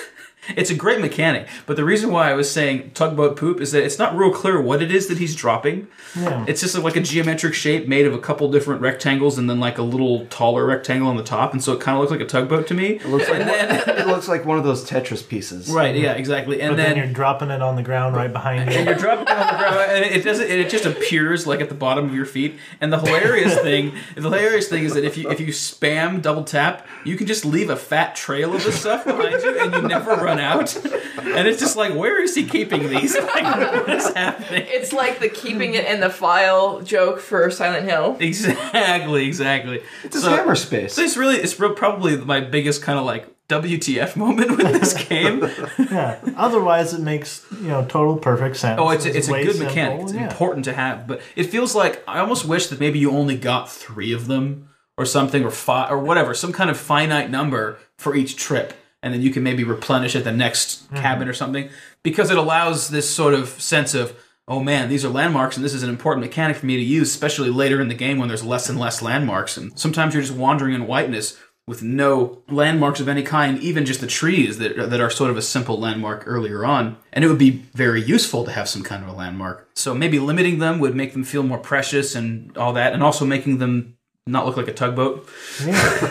it's a great mechanic, but the reason why I was saying tugboat poop is that it's not real clear what it is that he's dropping. Yeah. It's just like a geometric shape made of a couple different rectangles and then like a little taller rectangle on the top, and so it kind of looks like a tugboat to me. It looks like it looks like one of those Tetris pieces. Right, yeah, exactly. And But then, then you're dropping it on the ground right behind you. and you. you're dropping it on the ground, and it doesn't. It just appears like at the bottom of your feet. And the hilarious thing, the hilarious thing is that if you if you spam double tap, you can just leave a fat trail of this stuff behind you, and you never run out. And it's just like, where is he keeping these? Like, what is happening? it's like the keeping it in the file joke for Silent Hill. Exactly, exactly. It's a hammer space. So it's really, it's probably my biggest kind of like WTF moment with this game. yeah. Otherwise, it makes you know total perfect sense. Oh, it's a, it's a good simple, mechanic. It's yeah. important to have, but it feels like I almost wish that maybe you only got three of them or something, or five or whatever, some kind of finite number for each trip, and then you can maybe replenish at the next Mm-hmm. cabin or something, because it allows this sort of sense of. Oh man, these are landmarks, and this is an important mechanic for me to use, especially later in the game when there's less and less landmarks. And sometimes you're just wandering in whiteness with no landmarks of any kind, even just the trees that, that are sort of a simple landmark earlier on. And it would be very useful to have some kind of a landmark. So maybe limiting them would make them feel more precious and all that, and also making them not look like a tugboat.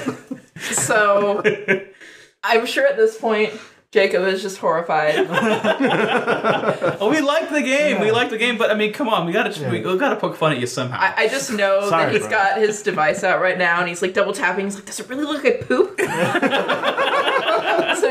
So I'm sure at this point Jacob is just horrified. Oh, we like the game. We like the game, but I mean, come on, we gotta we, we gotta poke fun at you somehow. I, I just know Sorry, that he's bro. got his device out right now and he's like double tapping. He's like, does it really look like poop? so,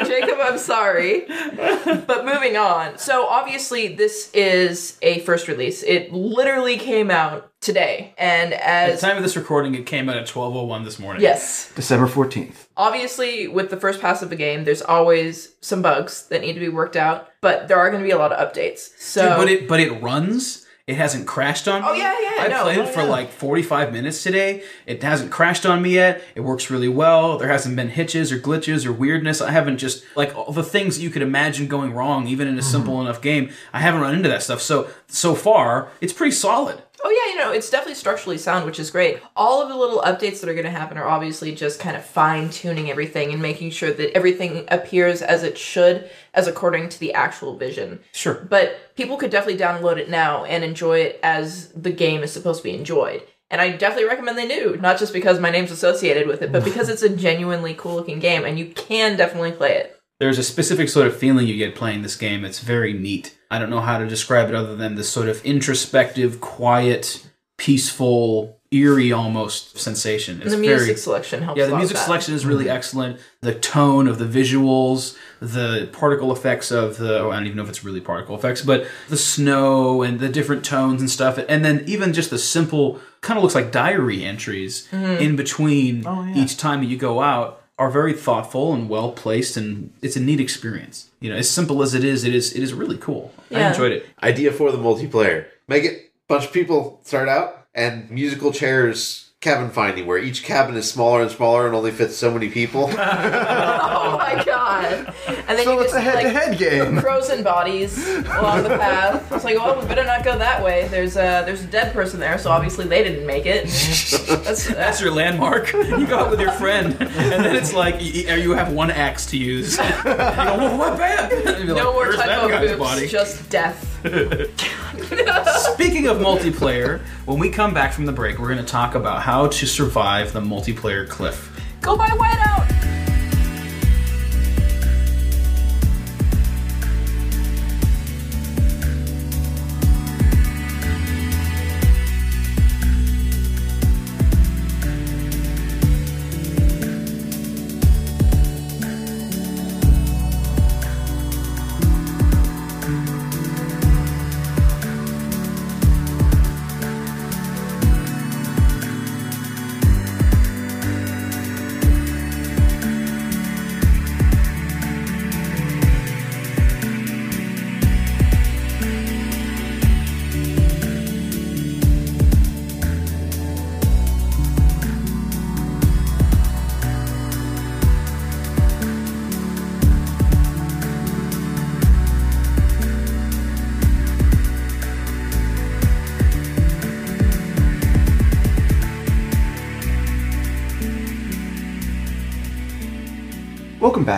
Jacob, I'm sorry. But moving on. So, obviously, this is a first release. It literally came out today. And At the time of this recording, it came out at twelve oh one this morning. Yes. December 14th. Obviously, with the first pass of a game, there's always some bugs that need to be worked out, but there are going to be a lot of updates. So, Dude, but it but it runs It hasn't crashed on oh, me. Oh, yeah, yeah, I no, played oh, it for yeah. like 45 minutes today. It hasn't crashed on me yet. It works really well. There hasn't been hitches or glitches or weirdness. I haven't just like all the things you could imagine going wrong, even in a mm-hmm. simple enough game. I haven't run into that stuff. So so far, it's pretty solid. Oh yeah, you know, it's definitely structurally sound, which is great. All of the little updates that are going to happen are obviously just kind of fine tuning everything and making sure that everything appears as it should, as according to the actual vision. Sure. But people could definitely download it now and enjoy it as the game is supposed to be enjoyed. And I definitely recommend they do, not just because my name's associated with it, but because it's a genuinely cool looking game and you can definitely play it. There's a specific sort of feeling you get playing this game. It's very neat. I don't know how to describe it other than this sort of introspective, quiet, peaceful, eerie almost sensation. It's And the music very selection helps. yeah, a the lot music with that. selection is really excellent. The tone of the visuals, the particle effects of the oh, I don't even know if it's really particle effects, but the snow and the different tones and stuff, and then even just the simple kind of looks like diary entries Mm-hmm. in between Oh, yeah. each time that you go out are very thoughtful and well placed, and it's a neat experience. You know, as simple as it is, it is it is really cool. I enjoyed it. Idea for the multiplayer. Make it bunch of people start out and musical chairs cabin finding where each cabin is smaller and smaller and only fits so many people. Oh my god! And then So you it's just a head-to-head like, game. frozen bodies along the path. It's like, oh, we better not go that way. There's a there's a dead person there, so obviously they didn't make it. That's, uh, That's your landmark. You go out with your friend, and then it's like you, you have one axe to use. You go, well, what bad? No like, more "Where's that typo guy's body?" just death. Speaking of multiplayer, when we come back from the break, we're going to talk about how to survive the multiplayer cliff. Go buy Whiteout.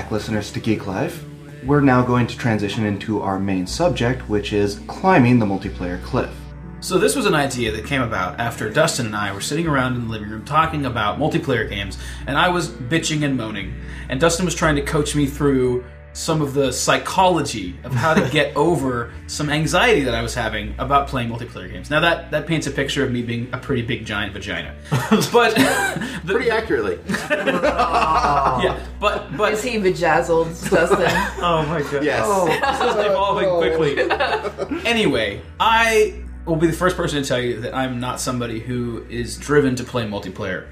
Back, listeners, to Geek Life. We're now going to transition into our main subject, which is climbing the multiplayer cliff. So this was an idea that came about after Dustin and I were sitting around in the living room talking about multiplayer games, and I was bitching and moaning, and Dustin was trying to coach me through some of the psychology of how to get over some anxiety that I was having about playing multiplayer games. Now that that paints a picture of me being a pretty big giant vagina, but the, Pretty accurately. yeah, but but Is he bejazzled, Dustin? oh my god, Yes. Oh. this is evolving oh. quickly. anyway, I will be the first person to tell you that I'm not somebody who is driven to play multiplayer.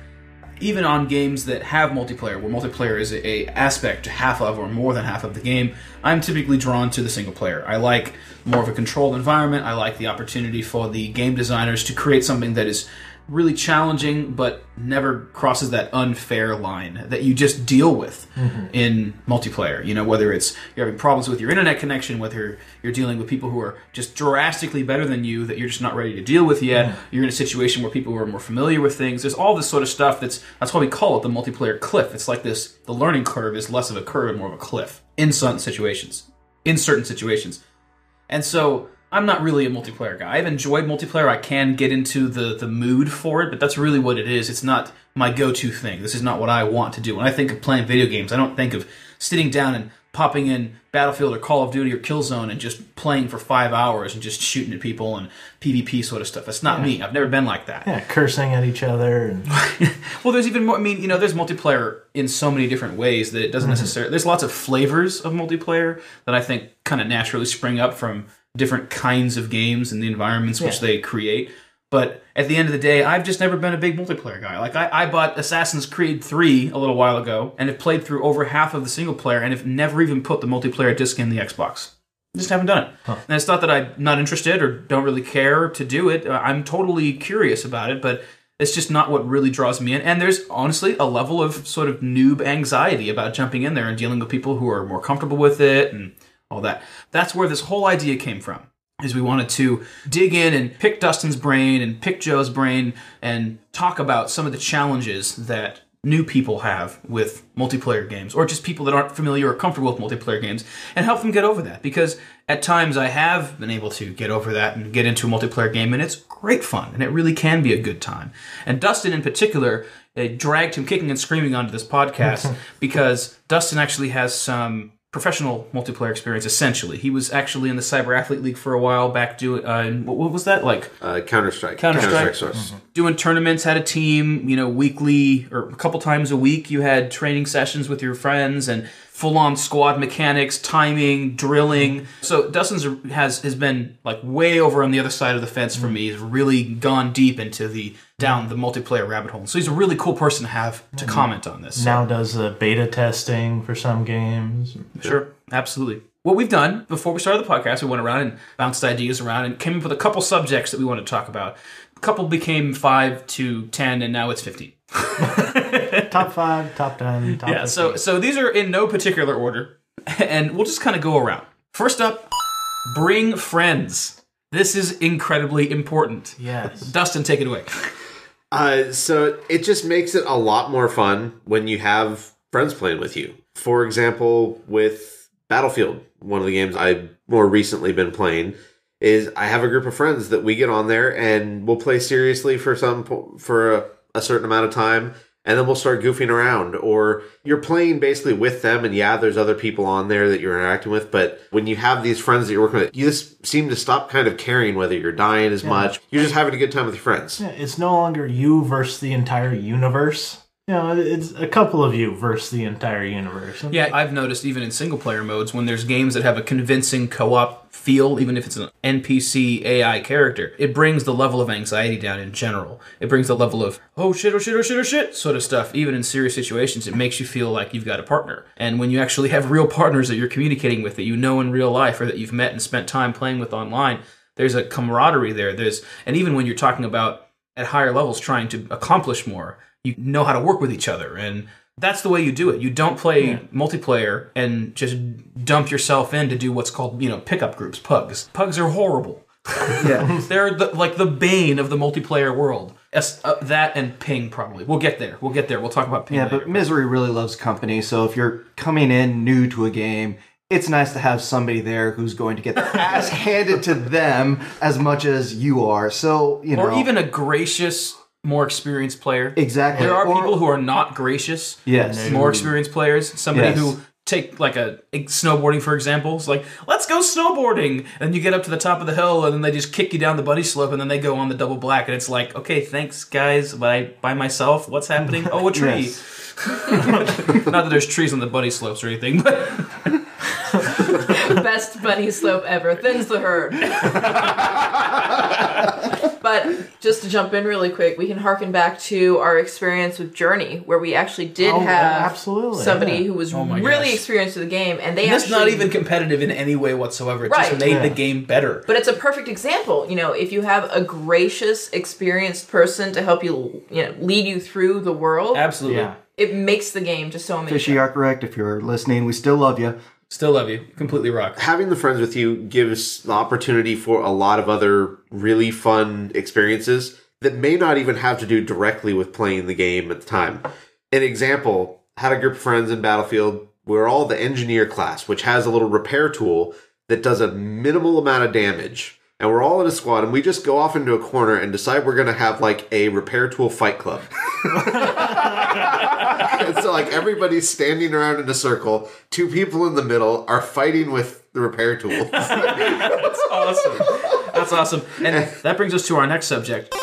Even on games that have multiplayer, where multiplayer is a, a aspect, to half of or more than half of the game, I'm typically drawn to the single player. I like more of a controlled environment. I like the opportunity for the game designers to create something that is really challenging but never crosses that unfair line that you just deal with mm-hmm. in multiplayer. You know whether it's you're having problems with your internet connection whether you're dealing with people who are just drastically better than you that you're just not ready to deal with yet. Mm-hmm. You're in a situation where people are more familiar with things. There's all this sort of stuff that's that's why we call it the multiplayer cliff. It's like this the learning curve is less of a curve and more of a cliff in certain situations in certain situations. And so I'm not really a multiplayer guy. I've enjoyed multiplayer. I can get into the the mood for it, but that's really what it is. It's not my go-to thing. This is not what I want to do. When I think of playing video games, I don't think of sitting down and popping in Battlefield or Call of Duty or Killzone and just playing for 5 hours and just shooting at people and PvP sort of stuff. That's not me. I've never been like that. Yeah, cursing at each other. And, Well, there's even more. I mean, you know, there's multiplayer in so many different ways that it doesn't mm-hmm. necessarily. There's lots of flavors of multiplayer that I think kind of naturally spring up from different kinds of games and the environments which they create. But at the end of the day, I've just never been a big multiplayer guy. Like I, I bought Assassin's Creed 3 a little while ago and have played through over half of the single player and have never even put the multiplayer disc in the Xbox. Just haven't done it. And it's not that I'm not interested or don't really care to do it. Uh, I'm totally curious about it, but it's just not what really draws me in. And there's honestly a level of sort of noob anxiety about jumping in there and dealing with people who are more comfortable with it and all that. That's where this whole idea came from. Is we wanted to dig in and pick Dustin's brain and pick Joe's brain and talk about some of the challenges that new people have with multiplayer games or just people that aren't familiar or comfortable with multiplayer games and help them get over that because at times I have been able to get over that and get into a multiplayer game and it's great fun and it really can be a good time. And Dustin in particular it dragged him kicking and screaming onto this podcast because Dustin actually has some professional multiplayer experience essentially. He was actually in the Cyber Athlete League for a while back doing uh, what, what was that like Uh, Counter Strike. Counter-Strike. Source. doing tournaments, had a team, you know, weekly or a couple times a week. You had training sessions with your friends and full on squad mechanics, timing, drilling. Mm-hmm. So Dustin's has has been like way over on the other side of the fence for mm-hmm. me. He's really gone deep into the down mm-hmm. the multiplayer rabbit hole. So he's a really cool person to have to comment on this. So- Now does the beta testing for some games. Sure, absolutely. What we've done before we started the podcast, we went around and bounced ideas around and came up with a couple subjects that we want to talk about. A couple became five to ten, and now it's fifteen. Top five, top ten, top Yeah. 15. So so these are in no particular order, and we'll just kind of go around. First up, bring friends. This is incredibly important. yes. Dustin, take it away. Uh, so it just makes it a lot more fun when you have friends playing with you. For example, with Battlefield, one of the games I've more recently been playing, is I have a group of friends that we get on there and we'll play seriously for some po- for a, a certain amount of time, and then we'll start goofing around. Or you're playing basically with them, and yeah, there's other people on there that you're interacting with, but when you have these friends that you're working with, you just seem to stop kind of caring whether you're dying as much. You're just having a good time with your friends. Yeah, it's no longer you versus the entire universe. You know, it's a couple of you versus the entire universe. Yeah, I've noticed even in single player modes when there's games that have a convincing co-op feel, even if it's an NPC AI character, it brings the level of anxiety down in general. It brings the level of oh shit, oh shit, oh shit, oh shit sort of stuff. Even in serious situations, it makes you feel like you've got a partner. And when you actually have real partners that you're communicating with that you know in real life or that you've met and spent time playing with online, there's a camaraderie there. There's and even when you're talking about at higher levels trying to accomplish more, you know how to work with each other and that's the way you do it. You don't play multiplayer and just dump yourself in to do what's called, you know, pickup groups, pugs. Pugs are horrible. Yeah. They're the, like the bane of the multiplayer world. As, uh, that and ping probably. We'll get there. We'll get there. We'll talk about ping Yeah, later. but misery really loves company. So if you're coming in new to a game, it's nice to have somebody there who's going to get their ass handed to them as much as you are. So you know, or even a gracious, more experienced player. exactly. There are Or- people who are not gracious. Yes. more experienced players. Somebody Yes. who take like a snowboarding for example. It's like let's go snowboarding, and you get up to the top of the hill, and then they just kick you down the bunny slope, and then they go on the double black, and it's like okay, thanks guys, but I by myself. What's happening? Oh, a tree. Yes. Not that there's trees on the bunny slopes or anything, but Best bunny slope ever. Thins the herd. but just to jump in really quick, we can harken back to our experience with Journey, where we actually did Oh, have absolutely, somebody yeah. who was Oh really gosh. experienced with the game, and they it's actually not even competitive in any way whatsoever. It Right. just made the game better. But it's a perfect example. You know, if you have a gracious, experienced person to help you, you know, lead you through the world, Absolutely. Yeah. it makes the game just so amazing. Fishy are correct. If you're listening, we still love you. Still love you. Completely rock. having the friends with you gives the opportunity for a lot of other really fun experiences that may not even have to do directly with playing the game at the time. An example, had a group of friends in Battlefield. We're all the engineer class, which has a little repair tool that does a minimal amount of damage. And we're all in a squad, and we just go off into a corner and decide we're going to have like a repair tool fight club. and so, like, everybody's standing around in a circle. Two people in the middle are fighting with the repair tool. That's awesome. That's awesome. And that brings us to our next subject.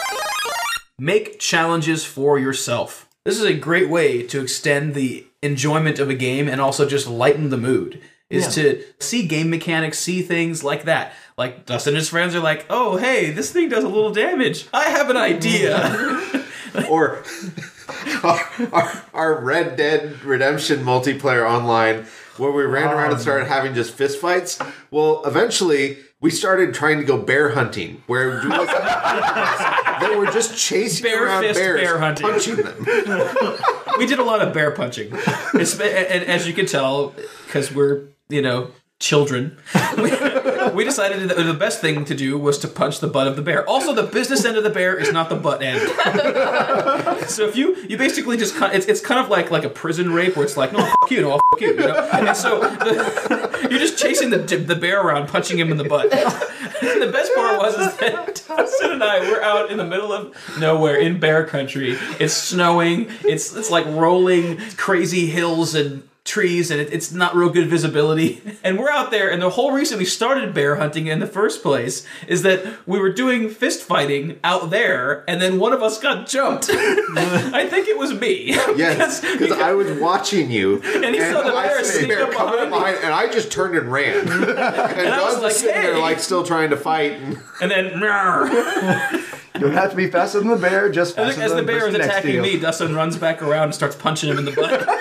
Make challenges for yourself. This is a great way to extend the enjoyment of a game and also just lighten the mood. Is to see game mechanics, see things like that. Like Dustin and his friends are like, "Oh, hey, this thing does a little damage. I have an idea." or our, our, our Red Dead Redemption multiplayer online, where we ran around and um. started having just fist fights. Well, eventually we started trying to go bear hunting, where they were just chasing Bare around fist bears, bear hunting. punching them. we did a lot of bear punching. It's, and as you can tell, because we're you know children, we, we decided that the best thing to do was to punch the butt of the bear. Also, the business end of the bear is not the butt end. so if you you basically just kind it's, it's kind of like like a prison rape where it's like no fuck you no fuck you you know and so the, you're just chasing the the bear around punching him in the butt. And the best part was is that Dustin and I were out in the middle of nowhere in bear country. It's snowing. It's it's like rolling crazy hills and trees and it, it's not real good visibility. And we're out there and the whole reason we started bear hunting in the first place is that we were doing fist fighting out there and then one of us got jumped. I think it was me. Yes, because I was watching you, And he saw the I bear sneak bear up coming behind me. behind, and I just turned and ran. and I was like, sitting there, like, still trying to fight. And and then You don't have to be faster than the bear, just as, faster as than the bear is person next to attacking me dustin runs back around and starts punching him in the butt. That's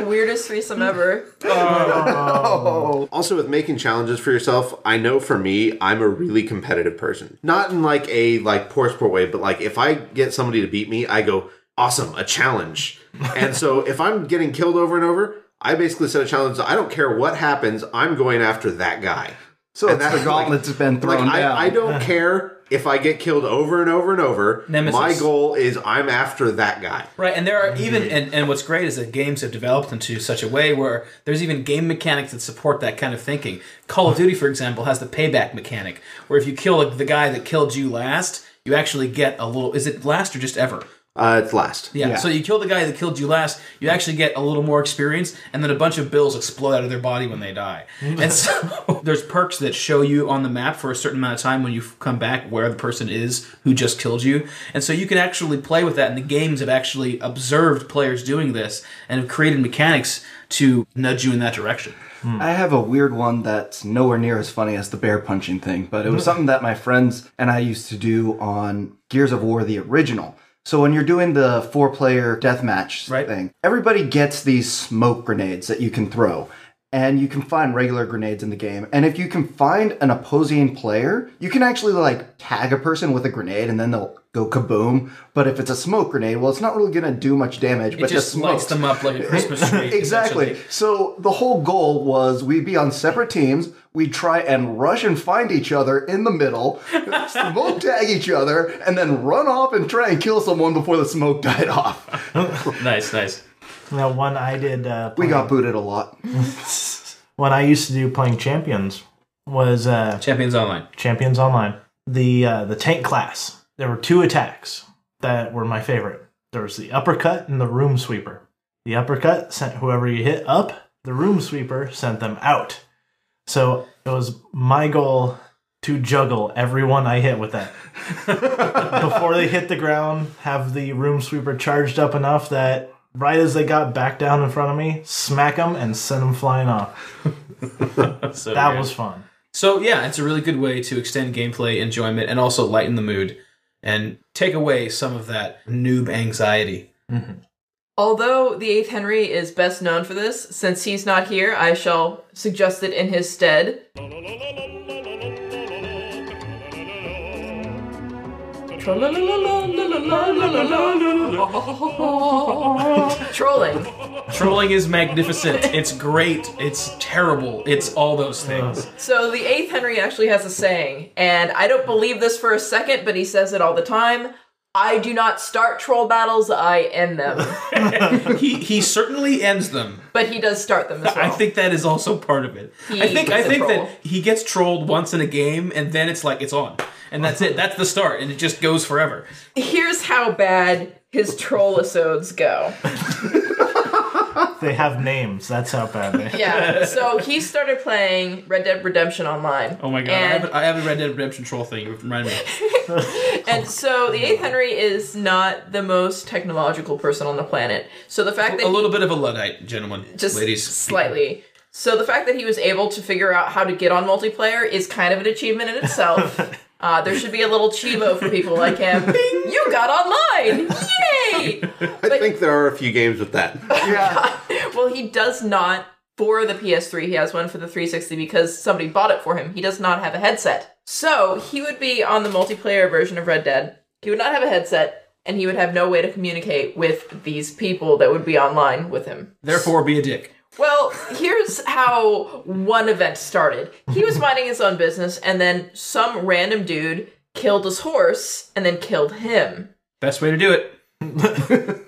the weirdest threesome ever. Oh. also with making challenges for yourself, I know for me, I'm a really competitive person. Not in like a like poor sport way, but like if I get somebody to beat me, I go, awesome, a challenge. and so if I'm getting killed over and over, I basically set a challenge. I don't care what happens, I'm going after that guy. So And it's that- the gauntlet's been Like thrown I. I don't care if I get killed over and over and over. Nemesis. My goal is I'm after that guy. Right, and there are mm-hmm. even and, and what's great is that games have developed into such a way where there's even game mechanics that support that kind of thinking. Call of Duty, for example, has the payback mechanic, where if you kill the guy that killed you last, you actually get a little. Is it last or just ever? Uh, it's last. Yeah. Yeah. So you kill the guy that killed you last, you actually get a little more experience, and then a bunch of bills explode out of their body when they die. Mm-hmm. and so there's perks that show you on the map for a certain amount of time when you f- come back where the person is who just killed you. And so you can actually play with that, and the games have actually observed players doing this and have created mechanics to nudge you in that direction. Hmm. I have a weird one that's nowhere near as funny as the bear punching thing, but it was hmm. something that my friends and I used to do on Gears of War, the original. So when you're doing the four player deathmatch Right. thing, everybody gets these smoke grenades that you can throw. And you can find regular grenades in the game. And if you can find an opposing player, you can actually like tag a person with a grenade and then they'll go kaboom. But if it's a smoke grenade, well, it's not really going to do much damage, It but just lights smokes. them up like a Christmas tree. Exactly. So the whole goal was we'd be on separate teams. We'd try and rush and find each other in the middle, smoke tag each other, and then run off and try and kill someone before the smoke died off. Nice, nice. That one I did. Uh, We got booted a lot. What I used to do playing Champions was uh, Champions Online. Champions Online. The uh, the tank class. There were two attacks that were my favorite. There was the uppercut and the room sweeper. The uppercut sent whoever you hit up. The room sweeper sent them out. So it was my goal to juggle everyone I hit with that. Before they hit the ground, have the room sweeper charged up enough that right as they got back down in front of me, smack them and send them flying off. So That was fun. So yeah, it's a really good way to extend gameplay enjoyment and also lighten the mood and take away some of that noob anxiety. Mm-hmm. Although the 8th Henry is best known for this, since he's not here, I shall suggest it in his stead. Trolling. Trolling is magnificent. It's great. It's terrible. It's all those things. So the 8th Henry actually has a saying, and I don't believe this for a second, but he says it all the time. I do not start troll battles, I end them. he he certainly ends them. but he does start them as well. I think that is also part of it. He I think I think troll. that he gets trolled once in a game and then it's like it's on. And that's it. That's the start and it just goes forever. Here's how bad his troll episodes go. They have names. That's how bad they. Yeah, so he started playing Red Dead Redemption Online. Oh my god. I And- have, a, I have a Red Dead Redemption troll thing. You remind me. And so the 8th Henry is not the most technological person on the planet. So the fact that A he- little bit of a Luddite, gentlemen. just ladies. slightly. So the fact that he was able to figure out how to get on multiplayer is kind of an achievement in itself. Uh, there should be a little chivo for people like him. You got online! Yay! I think there are a few games with that. Yeah. Well, he does not for the PS3. He has one for the 360 because somebody bought it for him. He does not have a headset. So he would be on the multiplayer version of Red Dead. He would not have a headset, and he would have no way to communicate with these people that would be online with him. Therefore, be a dick. Well, here's how one event started. He was minding his own business, and then some random dude killed his horse and then killed him. Best way to do it.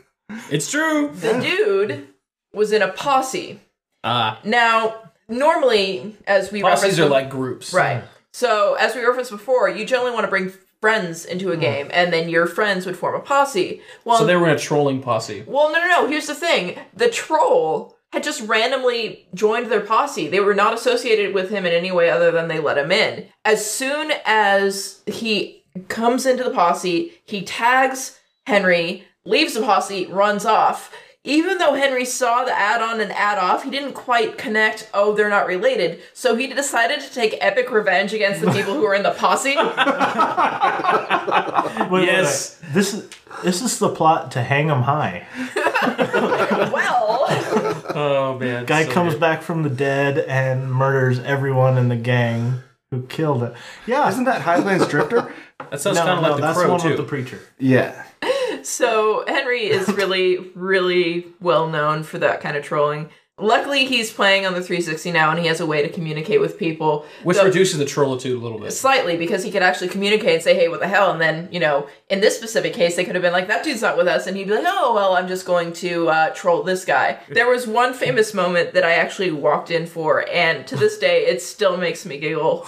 it's true. The dude was in a posse. Ah, Now, normally, as we posses referenced are bef- like groups. right. So, as we referenced before, you generally want to bring friends into a game, and then your friends would form a posse. Well, So they were in a trolling posse. Well, no, no, no. Here's the thing: the troll had just randomly joined their posse. They were not associated with him in any way other than they let him in. As soon as he comes into the posse, he tags Henry, leaves the posse, runs off. Even though Henry saw the add on and add off, he didn't quite connect, oh, they're not related. So he decided to take epic revenge against the people who were in the posse. Wait, wait, Yes. wait. This is this is the plot to hang Hang 'em High. well, Oh man. Guy so comes good. back from the dead and murders everyone in the gang who killed it. Yeah, Isn't that High Plains Drifter? That sounds no, kind of no, like the that's crow one too. with the preacher. Yeah. So Henry is really, really well known for that kind of trolling. Luckily, he's playing on the 360 now, and he has a way to communicate with people. Which Though- reduces the trollitude a little bit. slightly because he could actually communicate and say, "Hey, what the hell?" And then, you know, in this specific case, they could have been like, "That dude's not with us," and he'd be like, "Oh, well, I'm just going to uh, troll this guy." There was one famous moment that I actually walked in for, and to this day, it still makes me giggle.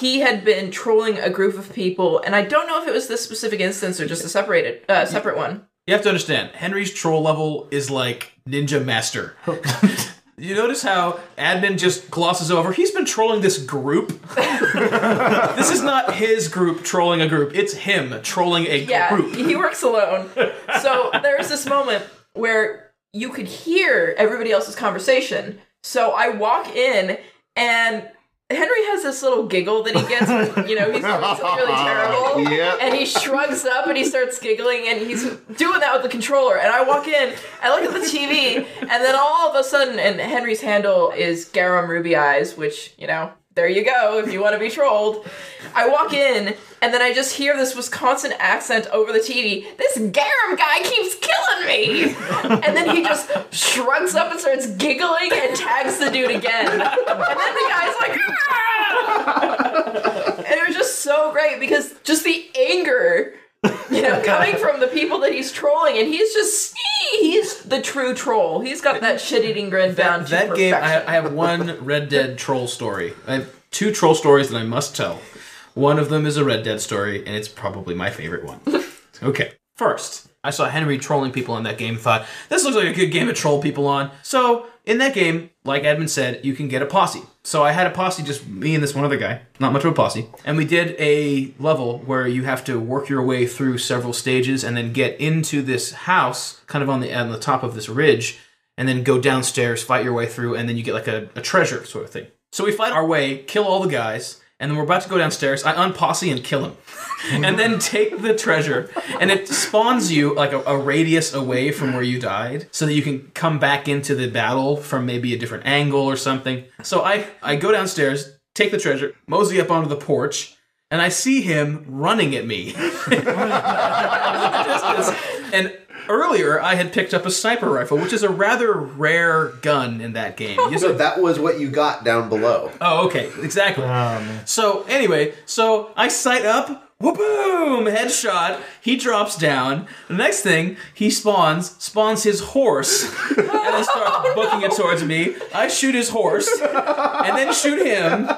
He had been trolling a group of people, and I don't know if it was this specific instance or just a separated, uh, separate one. You have to understand, Henry's troll level is like Ninja Master. you notice how admin just glosses over. He's been trolling this group. this is not his group trolling a group. It's him trolling a Yeah, group. he works alone. So there was this moment where you could hear everybody else's conversation. So I walk in and Henry has this little giggle that he gets when, you know, he's doing something really terrible. Yeah. And he shrugs up and he starts giggling and he's doing that with the controller. And I walk in, I look at the TV, and then all of a sudden, and Henry's handle is Garum Ruby Eyes, which, you know, there you go if you want to be trolled. I walk in, and then I just hear this Wisconsin accent over the TV. This Garum guy keeps killing me! And then he just shrugs up and starts giggling and tags the dude again. And then the guy's like, "Ah!" and it was great because just the anger you know, coming from the people that he's trolling, and he's just he's the true troll. He's got that shit-eating grin down That, to that game, I. I have one Red Dead troll story. I have two troll stories that I must tell. One of them is a Red Dead story, and it's probably my favorite one. okay. First, I saw Henry trolling people in that game. Thought this looks like a good game to troll people on. So in that game, like Edmund said, you can get a posse. So I had a posse, just me and this one other guy, not much of a posse, and we did a level where you have to work your way through several stages and then get into this house, kind of on the on the top of this ridge, and then go downstairs, fight your way through, and then you get like a, a treasure sort of thing. So we fight our way, kill all the guys, and then we're about to go downstairs. I unposse and kill him. and then take the treasure. And it spawns you like a, a radius away from where you died so that you can come back into the battle from maybe a different angle or something. So I, I go downstairs, take the treasure, mosey up onto the porch, and I see him running at me. and earlier I had picked up a sniper rifle, which is a rather rare gun in that game. Oh, you So that was what you got down below. Oh, okay, exactly. Oh, so anyway, so I sight up. Whoop boom! Headshot. He drops down. The next thing, he spawns, spawns his horse, and then starts booking it towards me. I shoot his horse, and then shoot him.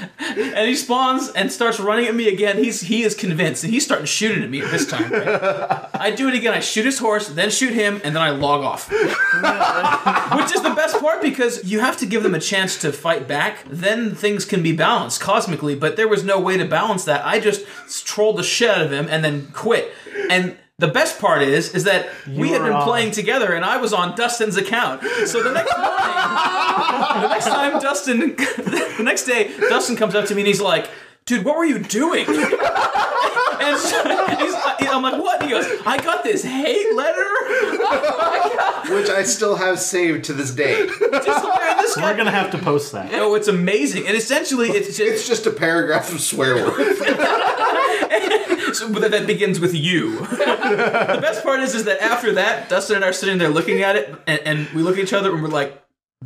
And he spawns and starts running at me again. He's he is convinced, and he's starting shooting at me this time. right? I do it again. I shoot his horse, then shoot him, and then I log off. Which is the best part because you have to give them a chance to fight back. Then things can be balanced cosmically, but there was no way to balance that. I just trolled the shit out of him and then quit. And the best part is, is that we had been on. playing together, and I was on Dustin's account. So the next morning, the next time Dustin, the next day, Dustin comes up to me and he's like, "Dude, what were you doing?" And so he's, I'm like, what? And he goes, I got this hate letter. which I still have saved to this day. Just look at this. We're gonna have to post that. Oh, it's amazing, and essentially, it's just It's just a paragraph of swear words. so that, that begins with you. the best part is, is that after that, Dustin and I are sitting there looking at it, and, and we look at each other, and we're like,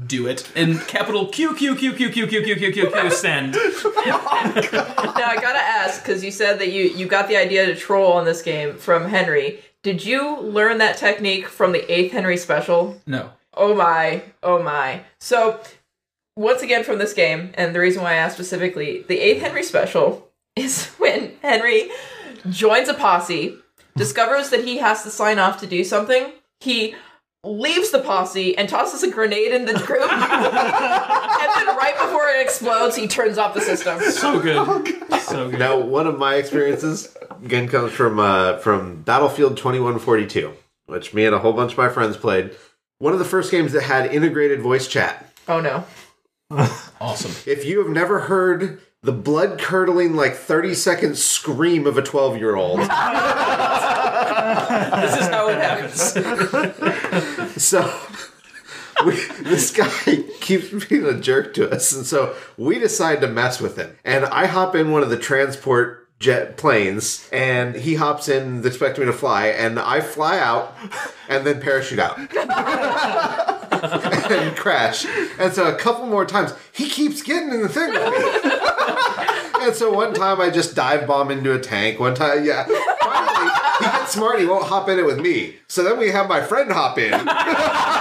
"Do it!" in capital Q Q Q Q Q Q Q Q Q Q send. Now I gotta ask because you said that you you got the idea to troll on this game from Henry. Did you learn that technique from the Eighth Henry special? No. Oh my, oh my. So, once again from this game, and the reason why I asked specifically, the 8th Henry special is when Henry joins a posse, discovers that he has to sign off to do something, he leaves the posse and tosses a grenade in the group, and then right before it explodes, he turns off the system. So good. So good. Now, one of my experiences again comes from uh, from Battlefield 2142, which me and a whole bunch of my friends played. One of the first games that had integrated voice chat. Oh no. Awesome. If you have never heard the blood curdling, like 30 second scream of a 12 year old, This is how it happens. so we, this guy keeps being a jerk to us, and so we decide to mess with him. And I hop in one of the transport jet planes, and he hops in expecting me to fly, and I fly out and then parachute out. and crash. And so a couple more times, he keeps getting in the thing and so one time I just dive bomb into a tank. One time, yeah. Finally, he gets smart. He won't hop in it with me. So then we have my friend hop in.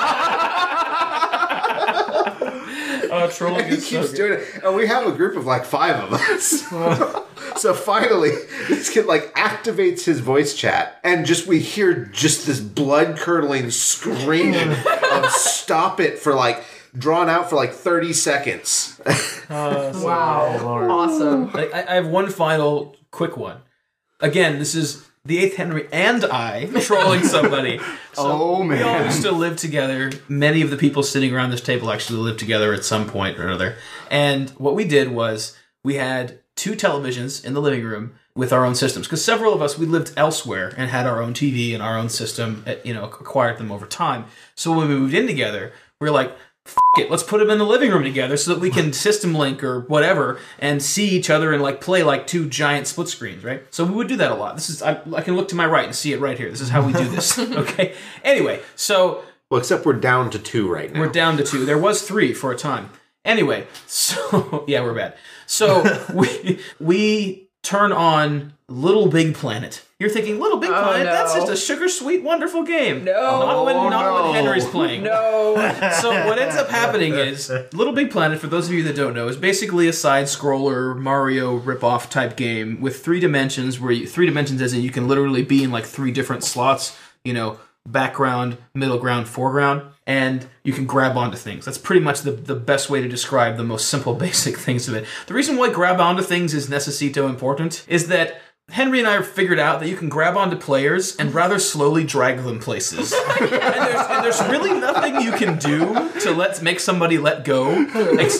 Oh, trolling he keeps doing it. And we have a group of like five of us. so finally, this kid like activates his voice chat, and just we hear just this blood curdling screaming of stop it for like drawn out for like 30 seconds. Oh, wow. Lord. Awesome. I, I have one final quick one. Again, this is the eighth Henry and I trolling somebody. So Oh, We all man. used to live together. Many of the people sitting around this table actually lived together at some point or another. And what we did was we had two televisions in the living room with our own systems because several of us we lived elsewhere and had our own TV and our own system. uh, You know, acquired them over time. So when we moved in together, we're like. F- it, let's put them in the living room together so that we can system link or whatever and see each other and like play like two giant split screens, right? So we would do that a lot. This is I, I can look to my right and see it right here. This is how we do this. okay. Anyway, so Well, except we're down to two right now. we're down to two. There was three for a time. Anyway, so yeah, we're bad. So we we turn on Little Big Planet. You're thinking Little Big oh, Planet? That's no. just a sugar sweet, wonderful game. No. not when not no. when Henry's playing. No. So what ends up happening is Little Big Planet, for those of you that don't know, is basically a side scroller Mario rip-off type game with three dimensions where you, three dimensions as in you can literally be in like three different slots, you know, background, middle ground, foreground, and you can grab onto things. That's pretty much the, the best way to describe the most simple basic things of it. The reason why grab onto things is necessito important is that Henry and I have figured out that you can grab onto players and rather slowly drag them places. and, there's, and there's really nothing you can do to let make somebody let go. Ex-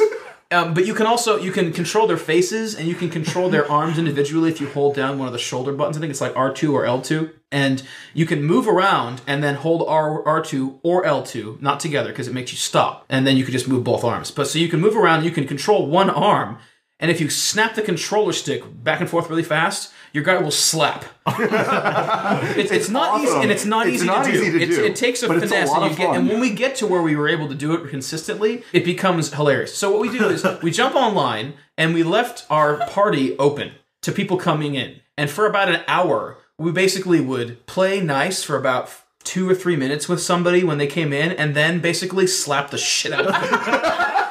um, but you can also you can control their faces and you can control their arms individually if you hold down one of the shoulder buttons. I think it's like R two or L two, and you can move around and then hold R R two or L two, not together because it makes you stop, and then you can just move both arms. But so you can move around, you can control one arm, and if you snap the controller stick back and forth really fast, your guy will slap. it's, it's not easy, and it's not It's easy not to do. easy to It's- it takes a a finesse, lot and, get, and when we get to where we were able to do it consistently, it becomes hilarious. So what we do is we jump online and we left our party open to people coming in, and for about an hour, we basically would play nice for about two or three minutes with somebody when they came in, and then basically slap the shit out of them.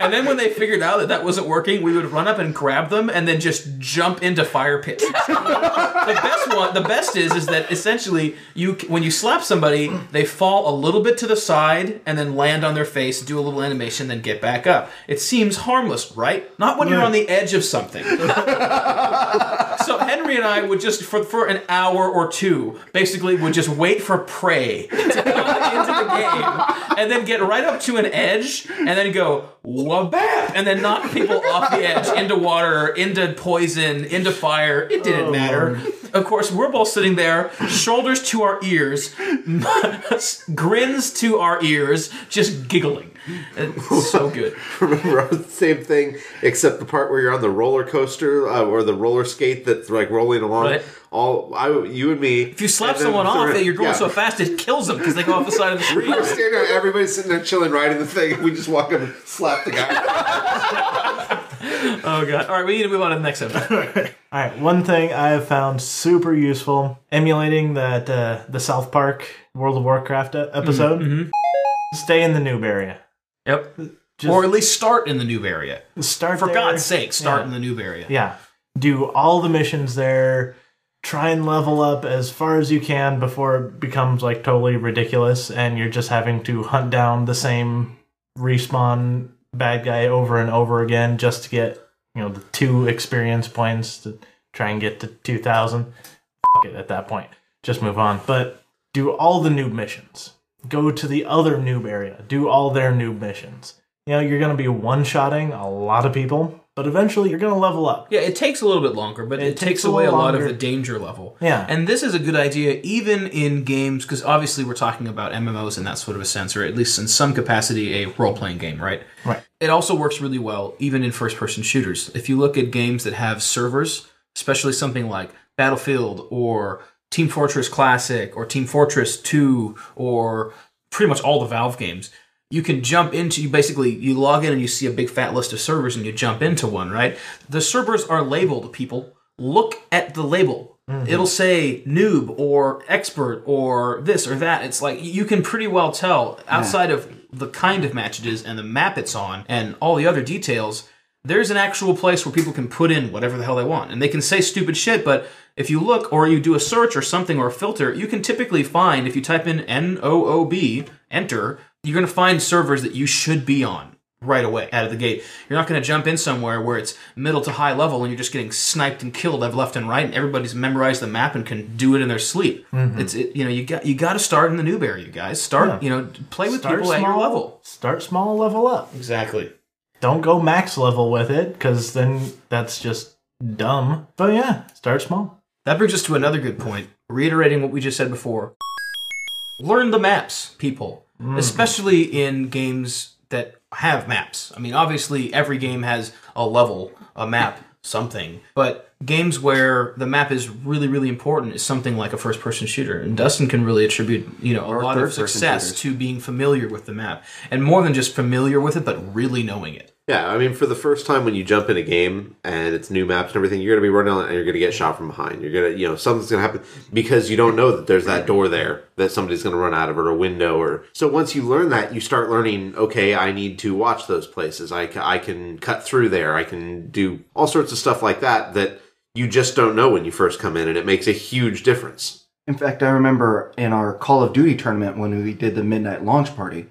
And then when they figured out that that wasn't working, we would run up and grab them and then just jump into fire pits. the best one, the best is, is that essentially you, when you slap somebody, they fall a little bit to the side and then land on their face, do a little animation, then get back up. It seems harmless, right? Not when you're on the edge of something. so Henry and I would just for for an hour or two, basically would just wait for prey to come into the game and then get right up to an edge and then go wabap and then knock people off the edge into water, into poison, into fire. It didn't oh, matter. Of course, we're both sitting there, shoulders to our ears, grins to our ears, just giggling. It's so good. Remember, same thing, except the part where you're on the roller coaster uh, or the roller skate that's like rolling along. Right. All I, you and me. If you slap someone off, that you're going so fast it kills them because they go off the side of the screen. We're standing there, everybody's sitting there chilling, riding the thing. and We just walk up and slap the guy. Oh god! All right, we need to move on to the next episode. All right, one thing I have found super useful emulating that uh, the South Park World of Warcraft episode. Stay in the noob area. Yep. Just or at least start in the noob area. start For there. God's sake, start Yeah. in the noob area. Yeah, do all the missions there. Try and level up as far as you can before it becomes like totally ridiculous, and you're just having to hunt down the same respawn bad guy over and over again just to get you know the two experience points to try and get to 2000 Fuck it at that point just move on but do all the noob missions go to the other noob area do all their noob missions you know you're going to be one-shotting a lot of people but eventually you're going to level up Yeah, it takes a little bit longer, but it, It takes, takes away a little lot of the danger level. Yeah. And this is a good idea even in games, because obviously we're talking about MMOs in that sort of a sense, or at least in some capacity a role playing game, right? Right. It also works really well even in first person shooters. If you look at games that have servers, especially something like Battlefield or Team Fortress Classic or Team Fortress 2 or pretty much all the Valve games, you can jump into you basically you log in and you see a big fat list of servers and you jump into one, right? The servers are labeled, people. Look at the label. Mm-hmm. It'll say noob or expert or this or that. It's like you can pretty well tell outside of the kind of match it is and the map it's on and all the other details. There's an actual place where people can put in whatever the hell they want. And they can say stupid shit, but if you look or you do a search or something or a filter, you can typically find, if you type in N O O B, enter, you're going to find servers that you should be on right away out of the gate. You're not going to jump in somewhere where it's middle to high level and you're just getting sniped and killed left and right and everybody's memorized the map and can do it in their sleep. Mm-hmm. It's it, you know, you got you got to start in the noob area, you guys. Start, you know, play with start people at your small level. start small level up Exactly. don't go max level with it because then that's just dumb but yeah start small That brings us to another good point, reiterating what we just said before. Learn the maps, people, hmm. especially in games that have maps. I mean, obviously, every game has a level, a map, something, but games where the map is really, really important is something like a first person shooter. And Dustin can really attribute, you know, a Or lot of success shooters. to being familiar with the map. And more than just familiar with it, but really knowing it. Yeah, I mean, for the first time when you jump in a game and it's new maps and everything, you're going to be running on it and you're going to get shot from behind. You're going to, you know, something's going to happen because you don't know that there's that door there that somebody's going to run out of or a window or. So once you learn that, you start learning, okay, I need to watch those places. I, I can cut through there. I can do all sorts of stuff like that that you just don't know when you first come in and it makes a huge difference. In fact, I remember in our Call of Duty tournament when we did the midnight launch party,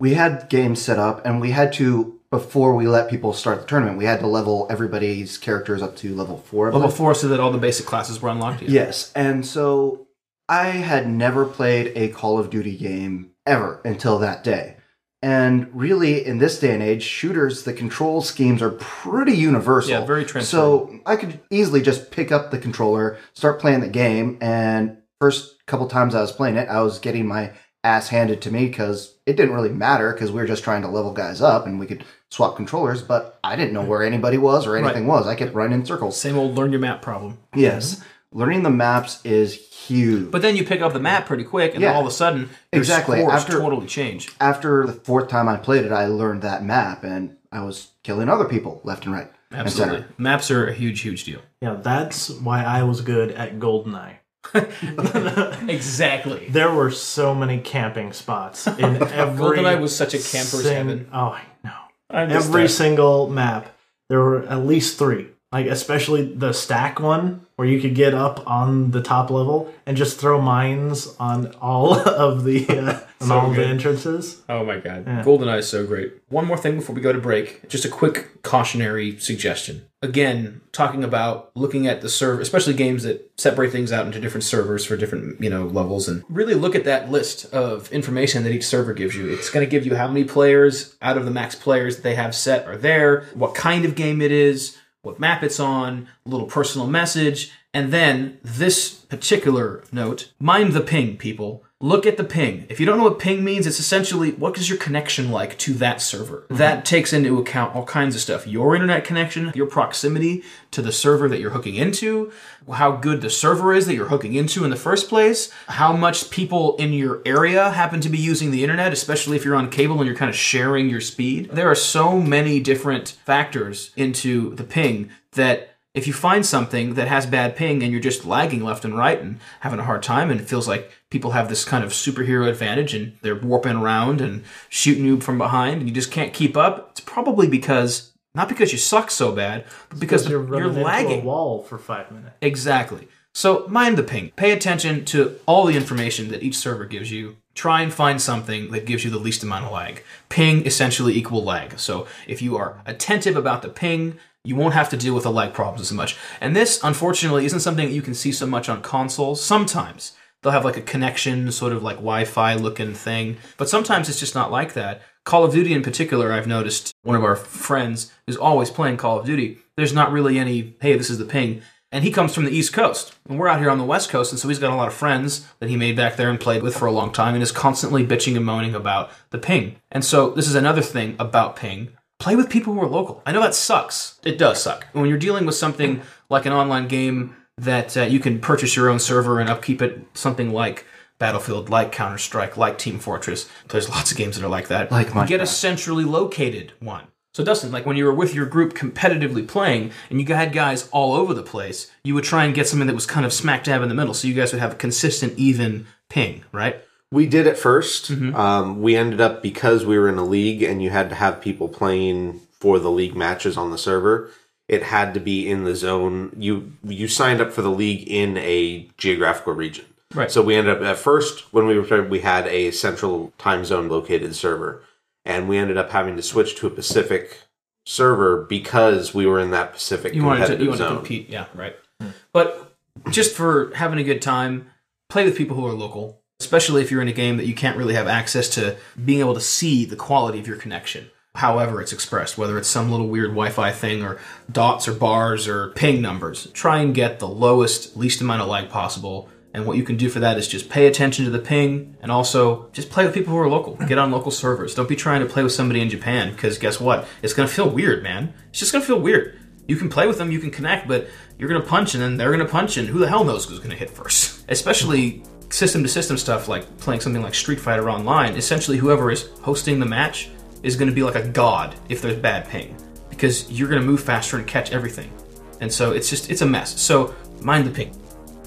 we had games set up and we had to, before we let people start the tournament, we had to level everybody's characters up to level four. Level four, so that all the basic classes were unlocked. Yeah. Yes. And so I had never played a Call of Duty game ever until that day. And really, in this day and age, shooters, the control schemes are pretty universal. Yeah, very transferable. So I could easily just pick up the controller, start playing the game, and first couple times I was playing it, I was getting my ass handed to me because it didn't really matter because we were just trying to level guys up and we could swap controllers, but I didn't know where anybody was or anything was. I kept running in circles. Same old learn your map problem. Yes. Learning the maps is huge. But then you pick up the map pretty quick, and then Yeah. all of a sudden, your Exactly. scores After- totally change. after the fourth time I played it, I learned that map and I was killing other people left and right. and. Absolutely, maps are a huge, huge deal. yeah that's why i was good at goldeneye Exactly. there were so many camping spots in every GoldenEye was such a camper's sing- heaven. oh i know I missed every single map there were at least three like especially the stack one where you could get up on the top level and just throw mines on all of the uh, on all of the entrances. Oh my god. GoldenEye is so great. One more thing before we go to break. Just a quick cautionary suggestion. Again, talking about looking at the server, especially games that separate things out into different servers for different, you know, levels and really look at that list of information that each server gives you. It's going to give you how many players out of the max players that they have set are there, what kind of game it is, what map it's on, a little personal message, and then this particular note, mind the ping, people. Look at the ping. If you don't know what ping means, it's essentially what is your connection like to that server. Mm-hmm. That takes into account all kinds of stuff. Your internet connection, your proximity to the server that you're hooking into, how good the server is that you're hooking into in the first place, how much people in your area happen to be using the internet, especially if you're on cable and you're kind of sharing your speed. There are so many different factors into the ping that if you find something that has bad ping and you're just lagging left and right and having a hard time and it feels like people have this kind of superhero advantage and they're warping around and shooting you from behind and you just can't keep up, it's probably because not because you suck so bad, but because you're you're, running into a lagging. wall for five minutes. Exactly. So mind the ping. Pay attention to all the information that each server gives you. Try and find something that gives you the least amount of lag. Ping essentially equal lag. So if you are attentive about the ping, you won't have to deal with the lag problems as much. And this, unfortunately, isn't something that you can see so much on consoles. Sometimes they'll have like a connection, sort of like Wi-Fi looking thing, but sometimes it's just not like that. Call of Duty in particular, I've noticed one of our friends is always playing Call of Duty. There's not really any, hey, this is the ping. And he comes from the East Coast. And we're out here on the West Coast, and so he's got a lot of friends that he made back there and played with for a long time and is constantly bitching and moaning about the ping. And so this is another thing about ping. Play with people who are local. I know that sucks. It does suck. When you're dealing with something like an online game that uh, you can purchase your own server and upkeep it, something like Battlefield, like Counter Strike, like Team Fortress. There's lots of games that are like that. Like get a centrally located one. So Dustin, like when you were with your group competitively playing and you had guys all over the place, you would try and get something that was kind of smack dab in the middle, so you guys would have a consistent, even ping, right? We did at 1st Um, we ended up because we were in a league and you had to have people playing for the league matches on the server. It had to be in the zone. You you signed up for the league in a geographical region. Right. So we ended up at first when we were we had a central time zone located server, and we ended up having to switch to a Pacific server because we were in that Pacific You wanted to competitive you wanted to zone. compete, yeah, right. Hmm. But just for having a good time, play with people who are local, especially if you're in a game that you can't really have access to being able to see the quality of your connection. However, it's expressed, whether it's some little weird Wi Fi thing or dots or bars or ping numbers, try and get the lowest, least amount of lag possible. And what you can do for that is just pay attention to the ping and also just play with people who are local. Get on local servers. Don't be trying to play with somebody in Japan because guess what? It's going to feel weird, man. It's just going to feel weird. You can play with them, you can connect, but you're going to punch and then they're going to punch and who the hell knows who's going to hit first? Especially system to system stuff like playing something like Street Fighter Online. Essentially, whoever is hosting the match is going to be like a god if there's bad ping because you're going to move faster and catch everything. And so it's just, it's a mess. So mind the ping.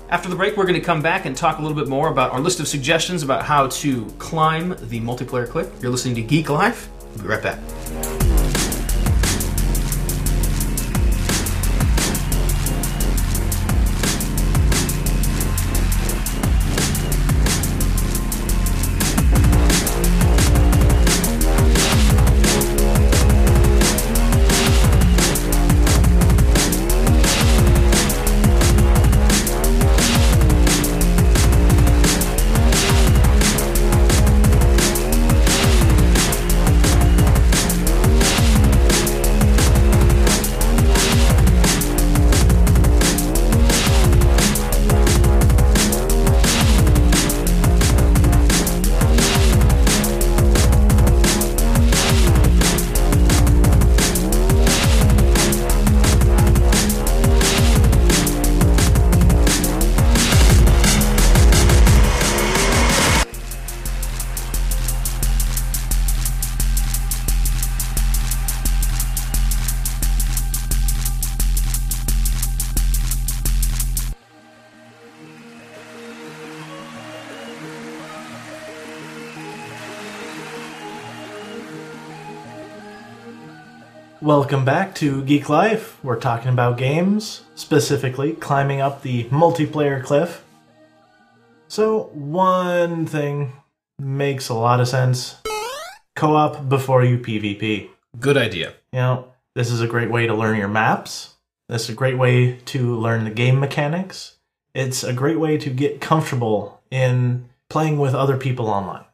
After the break, we're going to come back and talk a little bit more about our list of suggestions about how to climb the multiplayer cliff. You're listening to Geek Life. We'll be right back. Welcome back to Geek Life. We're talking about games, specifically climbing up the multiplayer cliff. So, one thing makes a lot of sense co op before you PvP. Good idea. You know, this is a great way to learn your maps. This is a great way to learn the game mechanics. It's a great way to get comfortable in playing with other people online.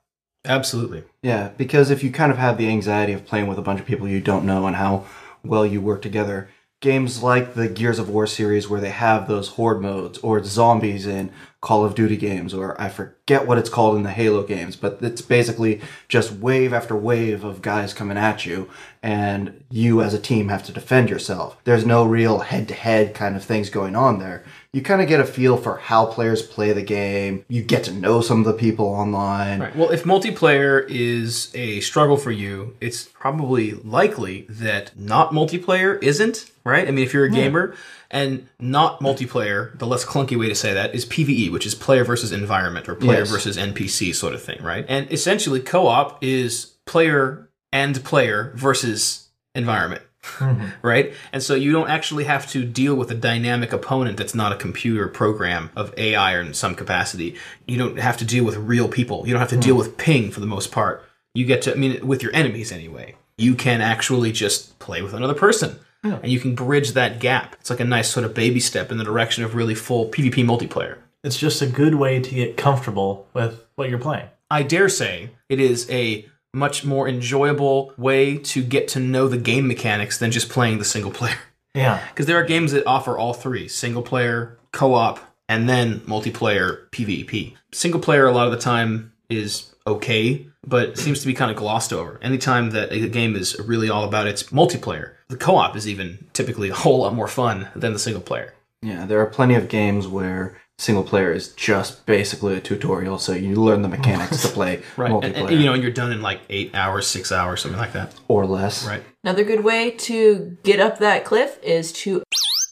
Absolutely. Yeah, because if you kind of have the anxiety of playing with a bunch of people you don't know and how well you work together, games like the Gears of War series where they have those horde modes or zombies in Call of Duty games or I forget what it's called in the Halo games, but it's basically just wave after wave of guys coming at you and you as a team have to defend yourself. There's no real head to head kind of things going on there. You kind of get a feel for how players play the game. You get to know some of the people online. Right. Well, if multiplayer is a struggle for you, it's probably likely that not multiplayer isn't, right? I mean, if you're a gamer and not multiplayer, the less clunky way to say that is PvE, which is player versus environment or player Yes. versus NPC sort of thing, right? And essentially, co op is player and player versus environment. Mm-hmm. right? And so you don't actually have to deal with a dynamic opponent that's not a computer program of AI or in some capacity. You don't have to deal with real people. You don't have to deal mm-hmm. with ping for the most part. You get to, I mean, with your enemies anyway. You can actually just play with another person. And you can bridge that gap. It's like a nice sort of baby step in the direction of really full PvP multiplayer. It's just a good way to get comfortable with what you're playing. I dare say it is a much more enjoyable way to get to know the game mechanics than just playing the single player. Yeah. Because there are games that offer all three single player, co op, and then multiplayer PvP. Single player, a lot of the time, is okay, but it seems to be kind of glossed over. Anytime that a game is really all about its multiplayer, the co op is even typically a whole lot more fun than the single player. Yeah, there are plenty of games where single player is just basically a tutorial, so you learn the mechanics to play Right. And, multiplayer and, you know, and you're done in like eight hours, six hours, something like that. or less. Right. Another good way to get up that cliff is to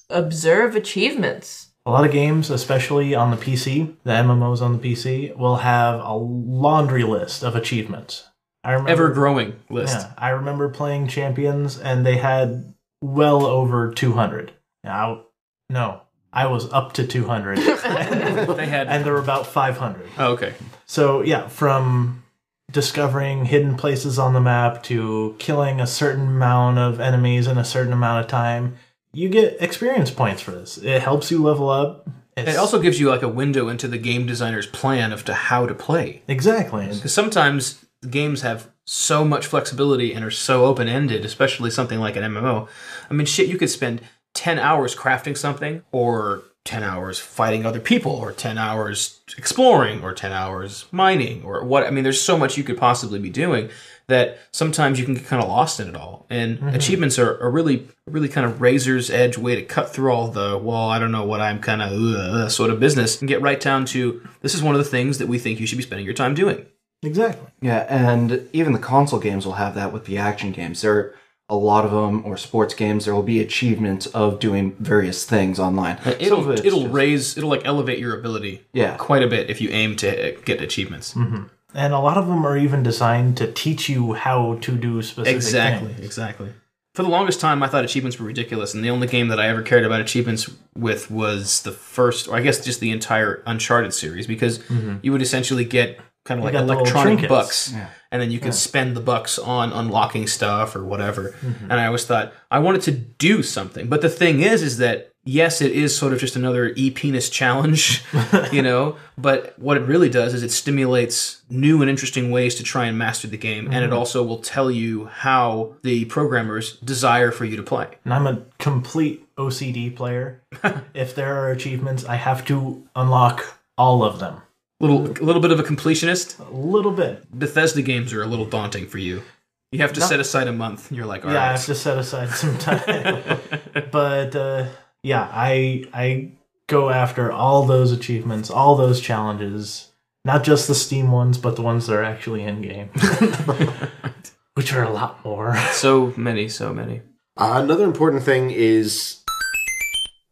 observe achievements. A lot of games, especially on the PC, the MMOs on the PC, will have a laundry list of achievements. I remember Ever growing list. Yeah, I remember playing Champions and they had well over 200. Now, no, I was up to 200 They had. and there were about 500. oh, okay. So, yeah, from discovering hidden places on the map to killing a certain amount of enemies in a certain amount of time, you get experience points for this. It helps you level up. It's, It also gives you like a window into the game designer's plan of to how to play. exactly. Because sometimes games have so much flexibility and are so open ended, especially something like an MMO. I mean, shit, you could spend 10 hours crafting something, or 10 hours fighting other people, or 10 hours exploring, or 10 hours mining, or what. I mean, there's so much you could possibly be doing that sometimes you can get kind of lost in it all. And achievements are a really, really kind of razor's edge way to cut through all the, well, I don't know what I'm kind of uh, sort of business and get right down to this is one of the things that we think you should be spending your time doing. Exactly. Yeah, and even the console games will have that with the action games. There are a lot of them, or sports games, there will be achievements of doing various things online. It'll it's it'll just- raise it'll like elevate your ability Yeah. quite a bit if you aim to get achievements. Mm-hmm. And a lot of them are even designed to teach you how to do specific Exactly, things. exactly. Exactly. For the longest time, I thought achievements were ridiculous, and the only game that I ever cared about achievements with was the first, or I guess just the entire Uncharted series, because mm-hmm. you would essentially get kind of like got the little electronic trinkets. bucks, and then you could spend the bucks on unlocking stuff or whatever. Mm-hmm. And I always thought I wanted to do something, but the thing is, is that yes, it is sort of just another e penis challenge, you know. But what it really does is it stimulates new and interesting ways to try and master the game, and it mm-hmm. also will tell you how the programmers desire for you to play. And I'm a complete OCD player. if there are achievements, I have to unlock all of them. Little, a little bit of a completionist. A little bit. Bethesda games are a little daunting for you. You have to set aside a month. You're like, all right, yeah, I have to set aside some time. but uh, yeah, I I go after all those achievements, all those challenges, not just the Steam ones, but the ones that are actually in game, which are a lot more. so many, so many. Uh, another important thing is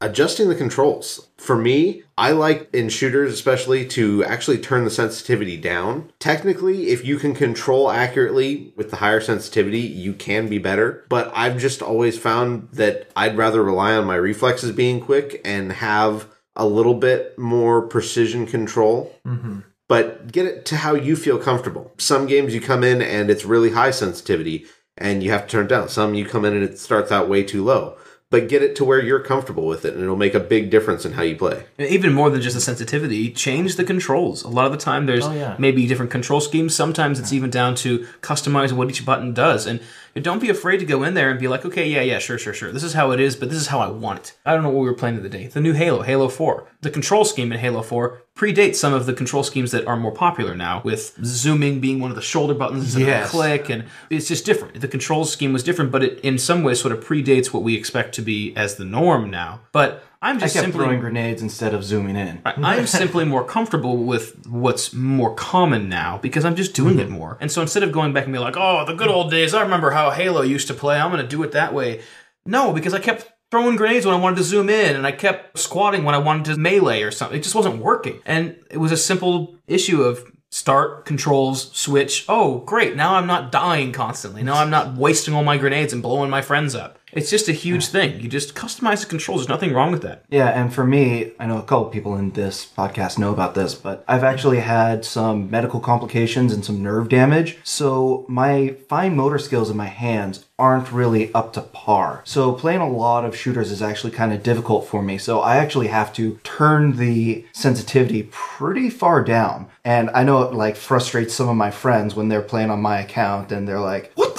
adjusting the controls. For me, I like in shooters especially to actually turn the sensitivity down. Technically, if you can control accurately with the higher sensitivity, you can be better. But I've just always found that I'd rather rely on my reflexes being quick and have a little bit more precision control mm-hmm. but get it to how you feel comfortable. Some games you come in and it's really high sensitivity and you have to turn it down. Some you come in and it starts out way too low. But get it to where you're comfortable with it and it'll make a big difference in how you play. Even more than just the sensitivity, change the controls. A lot of the time, there's Oh, yeah. maybe different control schemes. Sometimes it's even down to customizing what each button does. And don't be afraid to go in there and be like, okay, yeah, yeah, sure, sure, sure. This is how it is, but this is how I want it. I don't know what we were playing day. The new Halo, Halo 4. The control scheme in Halo 4 predates some of the control schemes that are more popular now, with zooming being one of the shoulder buttons instead Yes. of a click, and it's just different. The control scheme was different, but it in some ways sort of predates what we expect to be as the norm now. But I'm I just kept simply throwing grenades instead of zooming in. I- I'm simply more comfortable with what's more common now because I'm just doing it mm-hmm. more. And so instead of going back and be like, oh, the good old days, I remember how Halo used to play, I'm going to do it that way. No, because I kept throwing grenades when I wanted to zoom in and I kept squatting when I wanted to melee or something. It just wasn't working. And it was a simple issue of start, controls, switch. Oh, great. Now I'm not dying constantly. Now I'm not wasting all my grenades and blowing my friends up. It's just a huge thing. You just customize the controls. There's nothing wrong with that. Yeah, and for me, I know a couple people in this podcast know about this, but I've actually had some medical complications and some nerve damage. So my fine motor skills in my hands aren't really up to par. So playing a lot of shooters is actually kind of difficult for me. So I actually have to turn the sensitivity pretty far down. And I know it like frustrates some of my friends when they're playing on my account and they're like, "What the?" I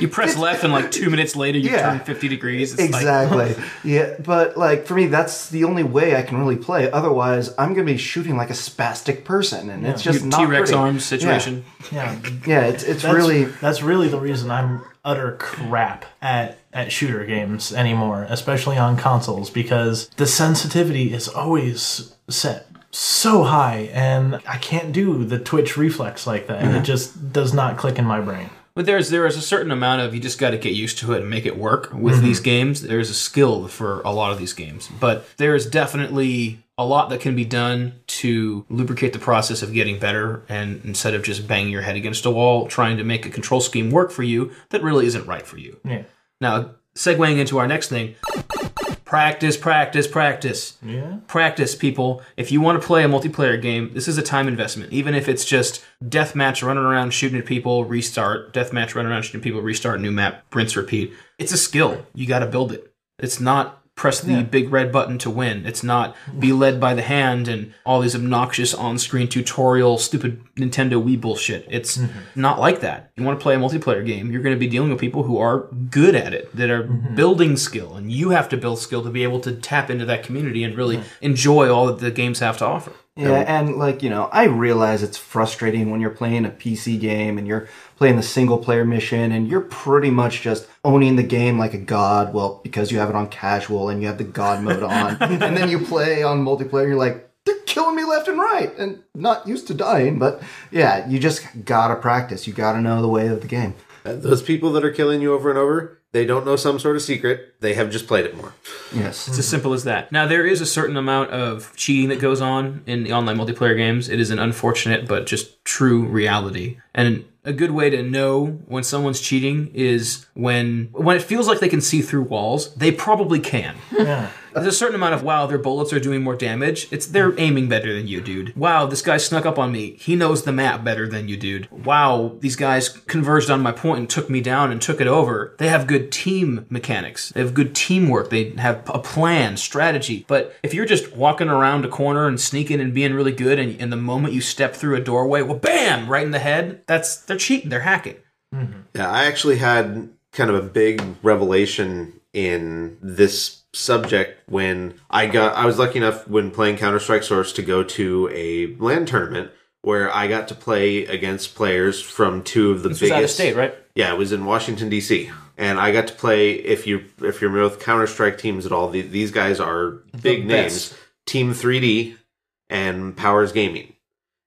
You press left, and like two minutes later, you Yeah. turn 50 degrees. It's like- Exactly. yeah, but like for me, that's the only way I can really play. Otherwise, I'm gonna be shooting like a spastic person, and it's just not T Rex pretty. arms situation. Yeah, Yeah, yeah it's it's that's, really that's really the reason I'm utter crap at at shooter games anymore, especially on consoles, because the sensitivity is always set so high, and I can't do the twitch reflex like that. It mm-hmm. just does not click in my brain. But there's there is a certain amount of you just got to get used to it and make it work with mm-hmm. these games. There's a skill for a lot of these games, but there is definitely a lot that can be done to lubricate the process of getting better. And instead of just banging your head against a wall trying to make a control scheme work for you that really isn't right for you. Yeah. Now, segueing into our next thing, practice, practice, practice. Yeah. Practice, people. If you want to play a multiplayer game, this is a time investment. Even if it's just deathmatch, running around shooting at people, restart, deathmatch, running around shooting at people, restart, new map, rinse, repeat. It's a skill. You got to build it. It's not press the big red button to win. It's not be led by the hand and all these obnoxious on-screen tutorial, stupid Nintendo Wii bullshit. It's mm-hmm. not like that. You want to play a multiplayer game, you're going to be dealing with people who are good at it, that are mm-hmm. building skill, and you have to build skill to be able to tap into that community and really mm-hmm. enjoy all that the games have to offer. Yeah, and like, you know, I realize it's frustrating when you're playing a PC game and you're playing the single player mission and you're pretty much just owning the game like a god. Well, because you have it on casual and you have the god mode on. and then you play on multiplayer, and you're like, they're killing me left and right and not used to dying. But yeah, you just gotta practice. You gotta know the way of the game. Those people that are killing you over and over, they don't know some sort of secret. They have just played it more. Yes. It's as simple as that. Now, there is a certain amount of cheating that goes on in the online multiplayer games. It is an unfortunate but just true reality. And a good way to know when someone's cheating is when when it feels like they can see through walls. They probably can. Yeah. There's a certain amount of wow, their bullets are doing more damage. It's they're aiming better than you, dude. Wow, this guy snuck up on me. He knows the map better than you, dude. Wow, these guys converged on my point and took me down and took it over. They have good team mechanics. They have good teamwork. They have a plan, strategy. But if you're just walking around a corner and sneaking and being really good, and, and the moment you step through a doorway, well, bam, right in the head. That's they're cheating. They're hacking. Mm-hmm. Yeah, I actually had kind of a big revelation in this subject when I got I was lucky enough when playing Counter Strike Source to go to a LAN tournament where I got to play against players from two of the This was biggest out of state, right? Yeah, it was in Washington D.C. And I got to play. If you if you're with Counter Strike teams at all, the, these guys are big names. best. Team 3D and Powers Gaming,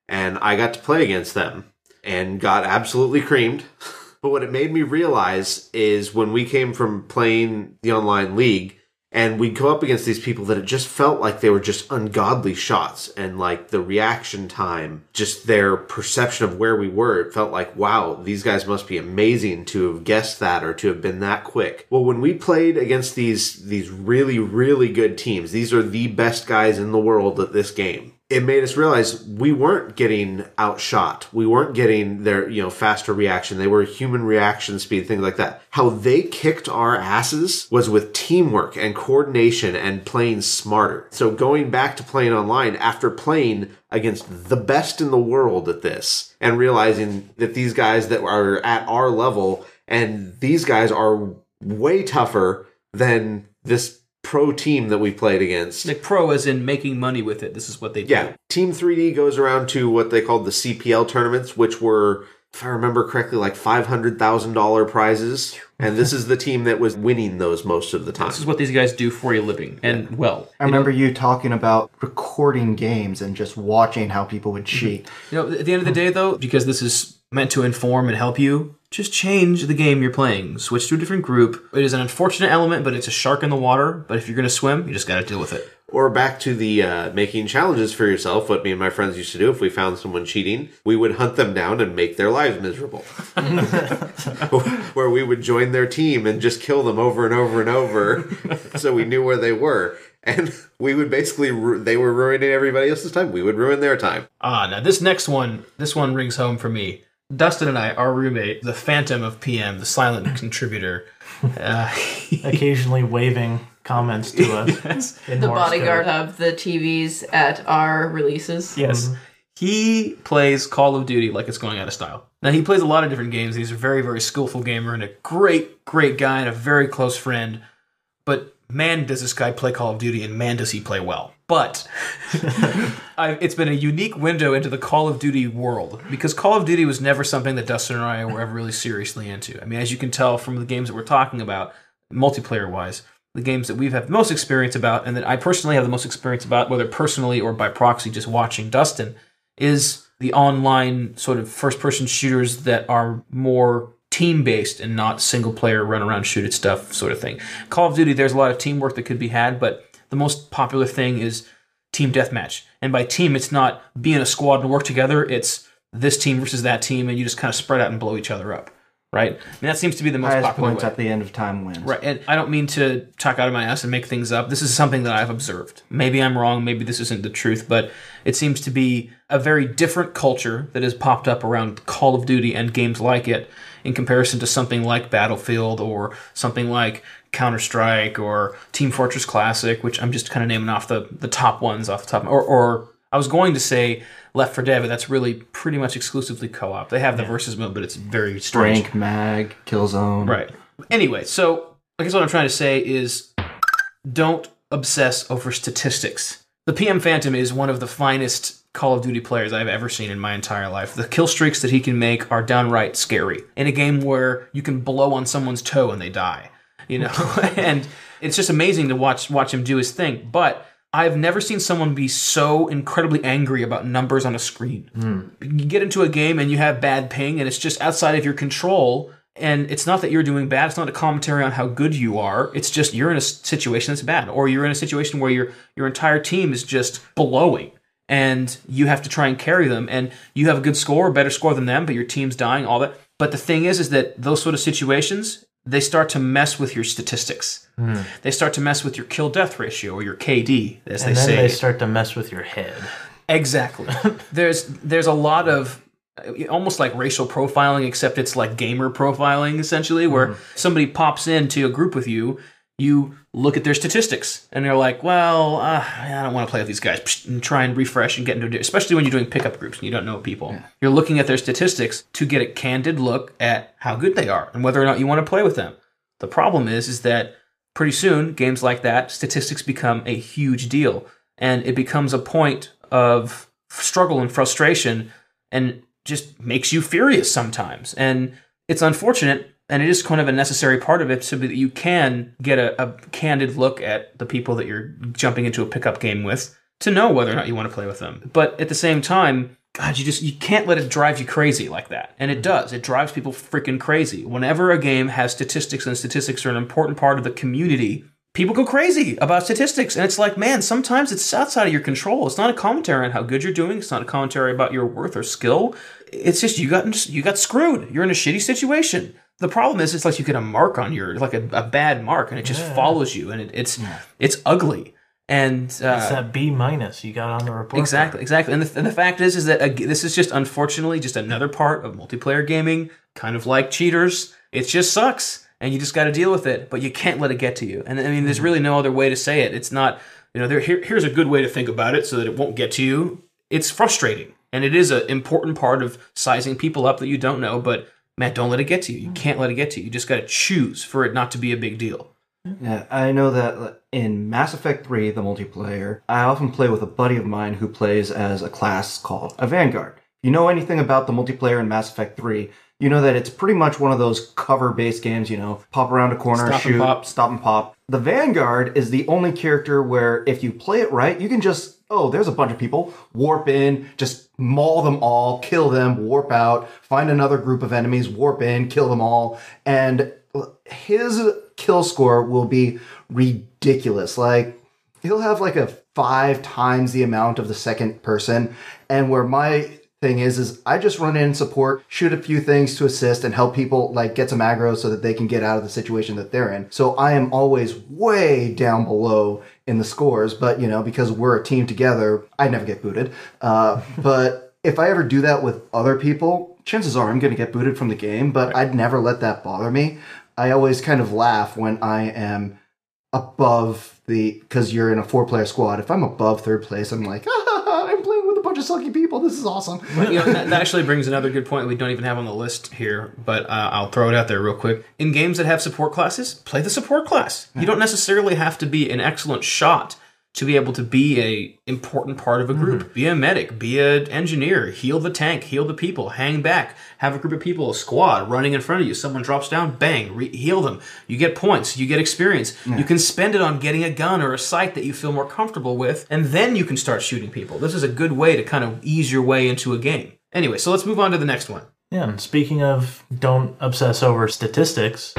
and I got to play against them and got absolutely creamed. But what it made me realize is when we came from playing the online league And we'd go up against these people that it just felt like they were just ungodly shots and like the reaction time, just their perception of where we were. It felt like, wow, these guys must be amazing to have guessed that or to have been that quick. Well, when we played against these, these really, really good teams, these are the best guys in the world at this game it made us realize we weren't getting outshot. We weren't getting their, you know, faster reaction. They were human reaction speed, things like that. How they kicked our asses was with teamwork and coordination and playing smarter. So going back to playing online after playing against the best in the world at this and realizing that these guys that are at our level and these guys are way tougher than this pro team that we played against. Like pro as in making money with it. This is what they do. Yeah. Team 3D goes around to what they called the CPL tournaments, which were, if I remember correctly, like $500,000 prizes. And this is the team that was winning those most of the time. This is what these guys do for a living. And well, I remember you talking about recording games and just watching how people would Mm-hmm. cheat. You know, at the end of the day, though, because this is meant to inform and help you, just change the game you're playing. Switch to a different group. It is an unfortunate element, but it's a shark in the water. But if you're going to swim, you just got to deal with it. Or back to the uh, making challenges for yourself, what me and my friends used to do if we found someone cheating, we would hunt them down and make their lives miserable. where we would join their team and just kill them over and over and over so we knew where they were. And we would basically, ru- they were ruining everybody else's time. We would ruin their time. Ah, now this next one, this one rings home for me. Dustin and I, our roommate, the Phantom of PM, the silent contributor. Uh, occasionally waving comments to us. in The Morse bodyguard code. of the TVs at our releases. Yes. He plays Call of Duty like it's going out of style. Now he plays a lot of different games. He's a very, very skillful gamer and a great, great guy and a very close friend. But man, does this guy play Call of Duty, and man, does he play well. But I, it's been a unique window into the Call of Duty world because Call of Duty was never something that Dustin and I were ever really seriously into. I mean, as you can tell from the games that we're talking about, multiplayer wise, the games that we've had the most experience about, and that I personally have the most experience about, whether personally or by proxy, just watching Dustin, is the online sort of first person shooters that are more team based and not single player run around shoot it stuff sort of thing. Call of Duty, there's a lot of teamwork that could be had, but the most popular thing is team deathmatch. And by team, it's not being a squad and work together, it's this team versus that team, and you just kind of spread out and blow each other up. Right? I mean, that seems to be the most Highest popular points way. at the end of time wins. Right, and I don't mean to talk out of my ass and make things up. This is something that I've observed. Maybe I'm wrong, maybe this isn't the truth, but it seems to be a very different culture that has popped up around Call of Duty and games like it in comparison to something like Battlefield or something like Counter Strike or Team Fortress Classic, which I'm just kind of naming off the, the top ones off the top. Or, or I was going to say Left 4 Dead, but that's really pretty much exclusively co op. They have the versus mode, but it's very strange. Rank, mag, killzone. Right. Anyway, so I guess what I'm trying to say is don't obsess over statistics. The PM Phantom is one of the finest Call of Duty players I've ever seen in my entire life. The kill streaks that he can make are downright scary. In a game where you can blow on someone's toe and they die, you know, and it's just amazing to watch watch him do his thing. But I've never seen someone be so incredibly angry about numbers on a screen. Hmm. You get into a game and you have bad ping and it's just outside of your control and it's not that you're doing bad it's not a commentary on how good you are it's just you're in a situation that's bad or you're in a situation where your your entire team is just blowing and you have to try and carry them. And you have a good score better score than them but your team's dying all that. But the thing is is that those sort of situations they start to mess with your statistics. Hmm. They start to mess with your kill death ratio or your kd as And they then say. they start to mess with your head. Exactly. there's there's a lot of almost like racial profiling, except it's like gamer profiling essentially, where hmm. somebody pops into a group with you, you look at their statistics, and they're like, "Well, uh, I don't want to play with these guys," Psh, and try and refresh and get into, a- especially when you're doing pickup groups and you don't know people. You're looking at their statistics to get a candid look at how good they are and whether or not you want to play with them. The problem is, is that pretty soon games like that statistics become a huge deal and it becomes a point of struggle and frustration and just makes you furious sometimes and it's unfortunate and it is kind of a necessary part of it so that you can get a, a candid look at the people that you're jumping into a pickup game with to know whether or not you want to play with them. But at the same time god you just you can't let it drive you crazy like that. And it does. It drives people freaking crazy. Whenever a game has statistics and statistics are an important part of the community people go crazy about statistics. And it's like man sometimes it's outside of your control. It's not a commentary on how good you're doing. It's not a commentary about your worth or skill. It's just you got you got screwed. You're in a shitty situation the problem is it's like you get a mark on your like a, a bad mark and it just follows you and it, it's it's ugly and uh, It's that B minus you got on the report. Exactly, exactly. And the, and the fact is, is that uh, this is just unfortunately just another part of multiplayer gaming, kind of like cheaters. It just sucks, and you just got to deal with it. But you can't let it get to you. And I mean, there's really no other way to say it. It's not, you know, there. Here, here's a good way to think about it, so that it won't get to you. It's frustrating, and it is an important part of sizing people up that you don't know. But man, don't let it get to you. You mm. can't let it get to you. You just got to choose for it not to be a big deal. Yeah, I know that in Mass Effect 3, the multiplayer, I often play with a buddy of mine who plays as a class called a Vanguard. If you know anything about the multiplayer in Mass Effect 3, you know that it's pretty much one of those cover based games, you know, pop around a corner, Stop and shoot, pop. stop and pop. The Vanguard is the only character where if you play it right, you can just, oh, there's a bunch of people, warp in, just maul them all, kill them, warp out, find another group of enemies, warp in, kill them all. And his kill score will be ridiculous. Like, he'll have like a five times the amount of the second person. And where my thing is, is I just run in support, shoot a few things to assist and help people like get some aggro so that they can get out of the situation that they're in. So I am always way down below in the scores, but you know, because we're a team together, I never get booted. Uh, but if I ever do that with other people, chances are I'm going to get booted from the game, but I'd never let that bother me. I always kind of laugh when I am above the because you're in a four player squad. If I'm above third place, I'm like, ah, I'm playing with a bunch of sucky people. This is awesome. you know, that, that actually brings another good point we don't even have on the list here, but uh, I'll throw it out there real quick. In games that have support classes, play the support class. You don't necessarily have to be an excellent shot to be able to be a important part of a group. Mm-hmm. Be a medic, be an engineer, heal the tank, heal the people, hang back, have a group of people, a squad running in front of you. Someone drops down, bang, re- heal them. You get points, you get experience. You can spend it on getting a gun or a sight that you feel more comfortable with, and then you can start shooting people. This is a good way to kind of ease your way into a game. Anyway, so let's move on to the next one. Yeah, and speaking of don't obsess over statistics,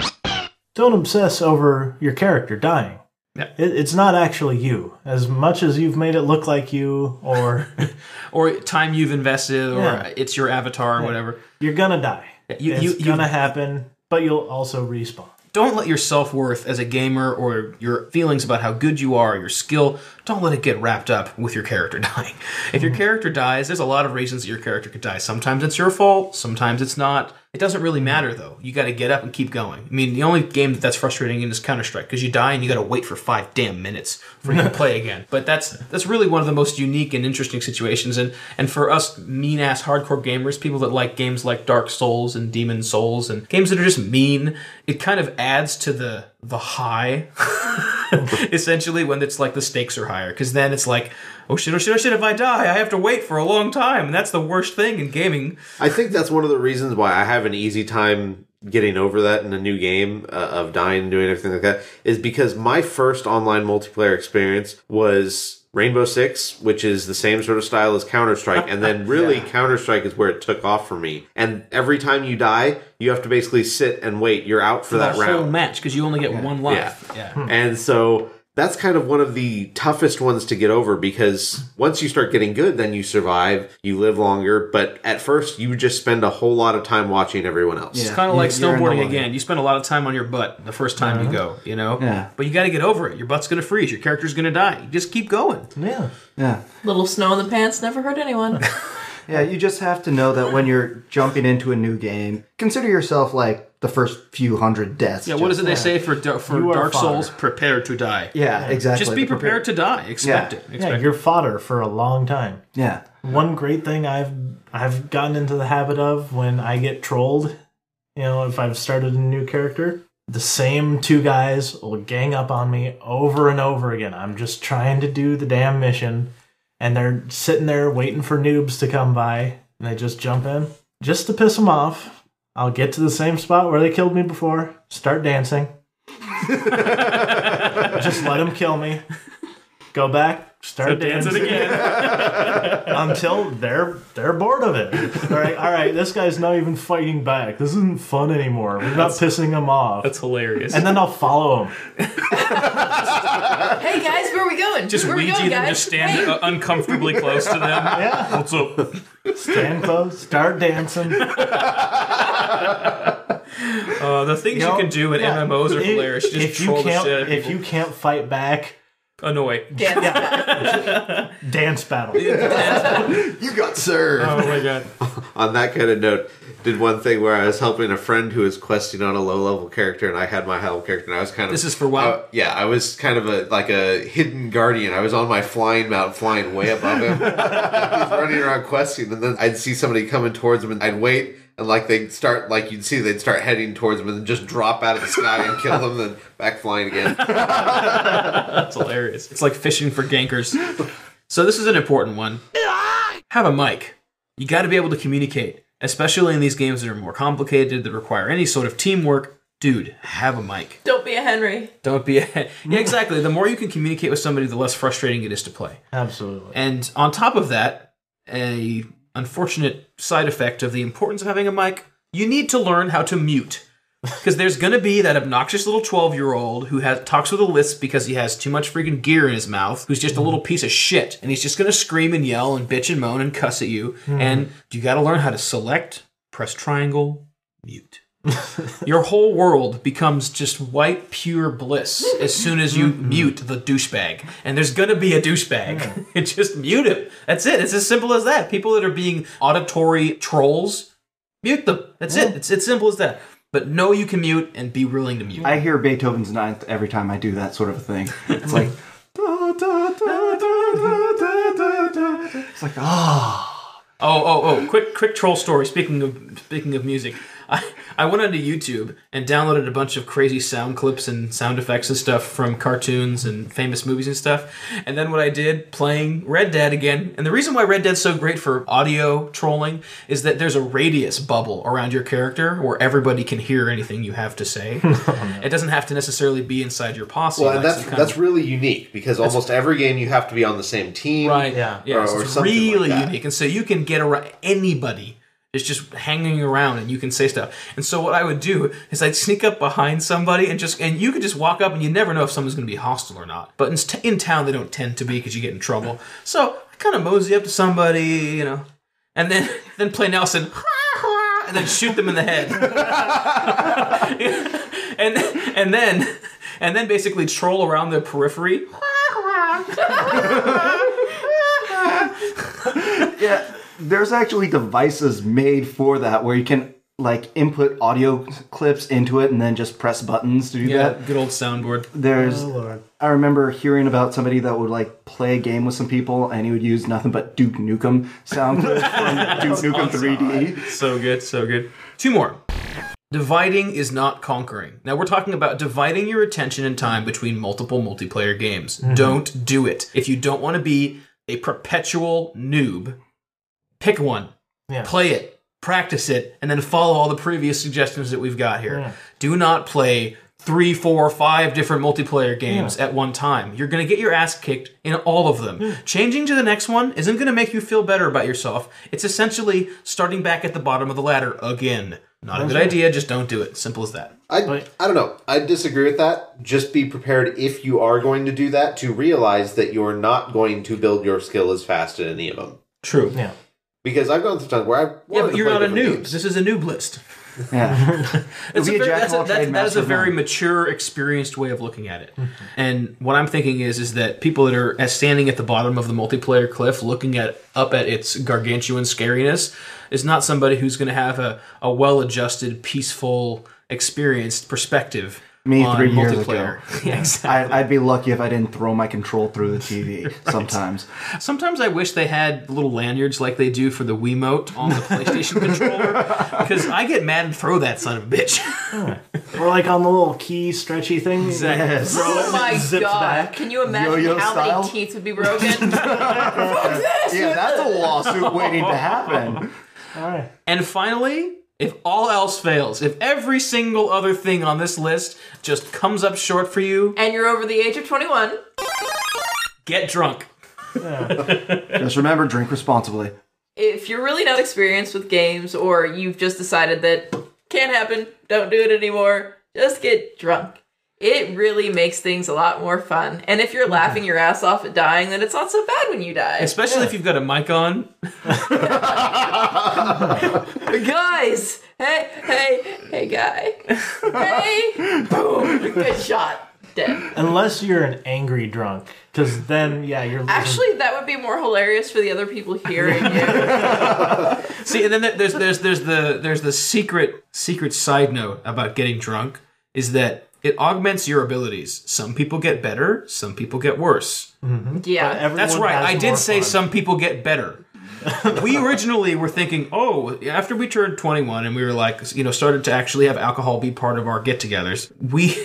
don't obsess over your character dying. Yeah. It, it's not actually you. As much as you've made it look like you, or Or time you've invested, or Yeah. it's your avatar, or whatever. you're gonna die. You- it's you- gonna happen, but you'll also respawn. don't let your self-worth as a gamer or your feelings about how good you are your skill don't let it get wrapped up with your character dying if your mm-hmm. character dies there's a lot of reasons that your character could die sometimes it's your fault sometimes it's not it doesn't really matter though. You got to get up and keep going. I mean the only game that that's frustrating in is counter-strike because you die and you got to wait for five damn minutes for you to play again. But that's that's really one of the most unique and interesting situations. And and for us mean ass hardcore gamers people that like games like dark souls and Demon's Souls and games that are just mean it kind of adds to the the high essentially when it's like the stakes are higher. Because then it's like oh shit oh shit oh shit if i die i have to wait for a long time and that's the worst thing in gaming I think that's one of the reasons why I have an easy time getting over that in a new game uh, of dying and doing everything like that is because my first online multiplayer experience was Rainbow Six, which is the same sort of style as Counter Strike, and then really Counter Strike is where it took off for me. And every time you die, you have to basically sit and wait. You're out for that the whole round. match because you only get one life yeah, And so that's kind of one of the toughest ones to get over because once you start getting good, then you survive, you live longer. But at first, you just spend a whole lot of time watching everyone else. It's kind of like you're snowboarding again. You spend a lot of time on your butt the first time you go, you know? Yeah. But you got to get over it. Your butt's going to freeze. Your character's going to die. You just keep going. Yeah. Yeah. Little snow in the pants never hurt anyone. Yeah, you just have to know that when you're jumping into a new game, consider yourself like the first few hundred deaths. Yeah, what is Just- it they say for, for You are Dark Souls? fodder. Prepare to die. Yeah, exactly. Just be The prepared to die. Expect Yeah. it. Yeah, Expect you're fodder for a long time. Yeah. One great thing I've I've gotten into the habit of when I get trolled, you know, if I've started a new character, the same two guys will gang up on me over and over again. I'm just trying to do the damn mission, and they're sitting there waiting for noobs to come by, and they just jump in just to piss them off. I'll get to the same spot where they killed me before, start dancing, just let them kill me, go back, start Dance dancing it again. until they're they're bored of it. All right, all right, this guy's not even fighting back. This isn't fun anymore. We're not pissing him off. That's hilarious. and then I'll follow him. Hey guys, where are we going? just where Ouija going, them, guys? just stand Hey. uh, uncomfortably close to them. Yeah, What's up? stand close, start dancing. Uh, the things you, know, can do in yeah. MMOs are If- hilarious. You just if you troll the can't, shit if people. you can't fight back, Annoy. Dance. dance battle. You got served. Oh my god. On that kind of note, did one thing where I was helping a friend who was questing on a low level character, and I had my high level character, and I was kind of This is for WoW? uh, yeah, I was kind of a like a hidden guardian. I was on my flying mount, flying way above him. He's running around questing, and then I'd see somebody coming towards him, and I'd wait. And like they'd start, like you'd see, they'd start heading towards them and then just drop out of the sky and kill them, then back flying again. That's hilarious. It's like fishing for gankers. So this is an important one. Have a mic. You got to be able to communicate, especially in these games that are more complicated that require any sort of teamwork. Dude, have a mic. Don't be a Henry. Don't be a yeah, exactly. The more you can communicate with somebody, the less frustrating it is to play. Absolutely. And on top of that, a unfortunate side effect of the importance of having a mic, you need to learn how to mute. Because there's gonna be that obnoxious little 12 year old who has talks with a lisp because he has too much freaking gear in his mouth, who's just a little piece of shit, and he's just gonna scream and yell and bitch and moan and cuss at you. Hmm. And you gotta learn how to select, press triangle, mute. Your whole world becomes just white, pure bliss as soon as you mute the douchebag. And there's gonna be a douchebag. and just mute him. That's it. It's as simple as that. People that are being auditory trolls, mute them. That's it. It's as simple as that. But know you can mute and be willing to mute. I hear Beethoven's Ninth every time I do that sort of thing. It's like. da, da, da. It's like, ah. Oh, oh, oh! Quick, quick troll story. Speaking of speaking of music, I I went onto YouTube and downloaded a bunch of crazy sound clips and sound effects and stuff from cartoons and famous movies and stuff. And then what I did playing Red Dead again. And the reason why Red Dead's so great for audio trolling is that there's a radius bubble around your character where everybody can hear anything you have to say. Oh, it doesn't have to necessarily be inside your posse. Well, and like that's that's of- really unique because almost every game you have to be on the same team. Right. Yeah. Yeah. Or- so or it's something like really that. unique. And so you can get around anybody is just hanging around and you can say stuff. And so what I would do is I'd sneak up behind somebody and just and you could just walk up and you never know if someone's going to be hostile or not. But in, t- in town they don't tend to be because you get in trouble. So I kind of mosey up to somebody, you know, and then then play Nelson. And then shoot them in the head, and and then and then basically troll around the periphery. Yeah, there's actually devices made for that where you can like input audio clips into it and then just press buttons to do Yeah, that. good old soundboard. There's Oh, Lord. I remember hearing about somebody that would like play a game with some people and he would use nothing but Duke Nukem sound clips from Duke Nukem 3D. So good, so good. Two more. Dividing is not conquering. Now we're talking about dividing your attention and time between multiple multiplayer games. Mm-hmm. Don't do it. If you don't want to be a perpetual noob, pick one. Yeah. Play it, practice it, and then follow all the previous suggestions that we've got here. Do not play three, four, five different multiplayer games at one time. You're going to get your ass kicked in all of them. Changing to the next one isn't going to make you feel better about yourself. It's essentially starting back at the bottom of the ladder again. Not a good idea. Just don't do it. Simple as that. I, I don't know. I disagree with that. Just be prepared if you are going to do that to realize that you're not going to build your skill as fast in any of them. True. Yeah. Because I've gone through times where I Yeah, but you're not a noob. This is a noob list. Yeah. It's a a very, that's, a, all that, trades, that is a very mature, experienced way of looking at it. Hmm. And what I'm thinking is, is that people that are as standing at the bottom of the multiplayer cliff, looking at up at its gargantuan scariness, is not somebody who's going to have a, a well-adjusted, peaceful, experienced perspective. Me on three years multiplayer. ago. yeah, exactly. I, I'd be lucky if I didn't throw my control through the TV sometimes. Sometimes I wish they had little lanyards like they do for the Wiimote on the PlayStation controller, because I get mad and throw that son of a bitch. Oh. Or like on the little key stretchy thing. Exactly. Yes. Oh my god! back. Can you imagine Yo-yo how style? many teeth would be broken? Fuck this! Yeah, that's a lawsuit waiting to happen. All right. And finally, if all else fails, if every single other thing on this list just comes up short for you, And you're over the age of 21. get drunk. Just remember, drink responsibly. If you're really not experienced with games or you've just decided that can't happen, don't do it anymore, just get drunk. It really makes things a lot more fun. And if you're laughing your ass off at dying, then it's not so bad when you die. Especially if you've got a mic on. Guys! Hey, hey, hey, guy. Hey! Boom! Good shot. Dead. Unless you're an angry drunk, because then yeah, you're losing. Actually, that would be more hilarious for the other people hearing you. See, and then there's there's there's the there's the secret secret side note about getting drunk is that it augments your abilities. Some people get better, some people get worse. Yeah. That's right. I did say fun. some people get better. we originally were thinking, oh, after we turned 21 and we were like, you know, started to actually have alcohol be part of our get-togethers. We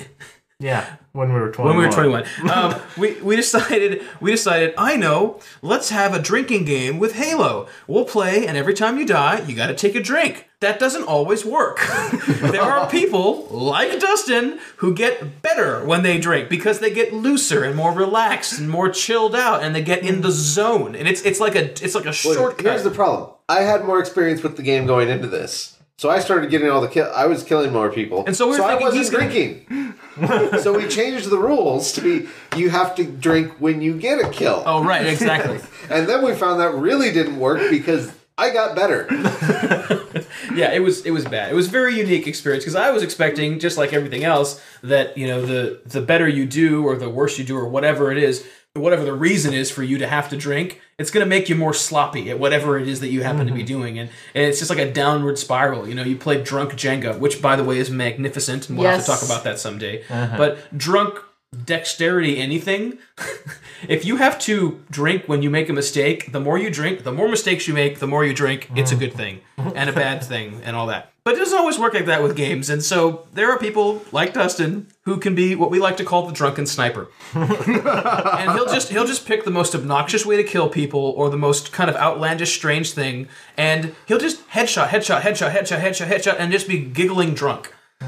Yeah, when we were 21. when we were 21 um, we, we decided we decided i know let's have a drinking game with halo we'll play and every time you die you got to take a drink that doesn't always work there are people like dustin who get better when they drink because they get looser and more relaxed and more chilled out and they get in the zone and it's it's like a it's like a Well, shortcut Here's the problem. I had more experience with the game going into this. So I started getting all the kill. I was killing more people, And so we were I wasn't drinking. so we changed the rules to be you have to drink when you get a kill. oh right exactly And then we found that really didn't work because I got better. yeah it was it was bad it was a very unique experience because i was expecting just like everything else that you know the the better you do or the worse you do or whatever it is whatever the reason is for you to have to drink it's going to make you more sloppy at whatever it is that you happen to be mm-hmm. doing. And, and it's just like a downward spiral. You know you play drunk jenga which by the way is magnificent and we'll have to talk about that someday. Uh-huh. But drunk dexterity anything if you have to drink when you make a mistake the more you drink the more mistakes you make the more you drink it's a good mm. thing and a bad thing and all that but it doesn't always work like that with games and so there are people like dustin who can be what we like to call the drunken sniper and he'll just he'll just pick the most obnoxious way to kill people or the most kind of outlandish strange thing and he'll just headshot headshot headshot headshot headshot headshot and just be giggling drunk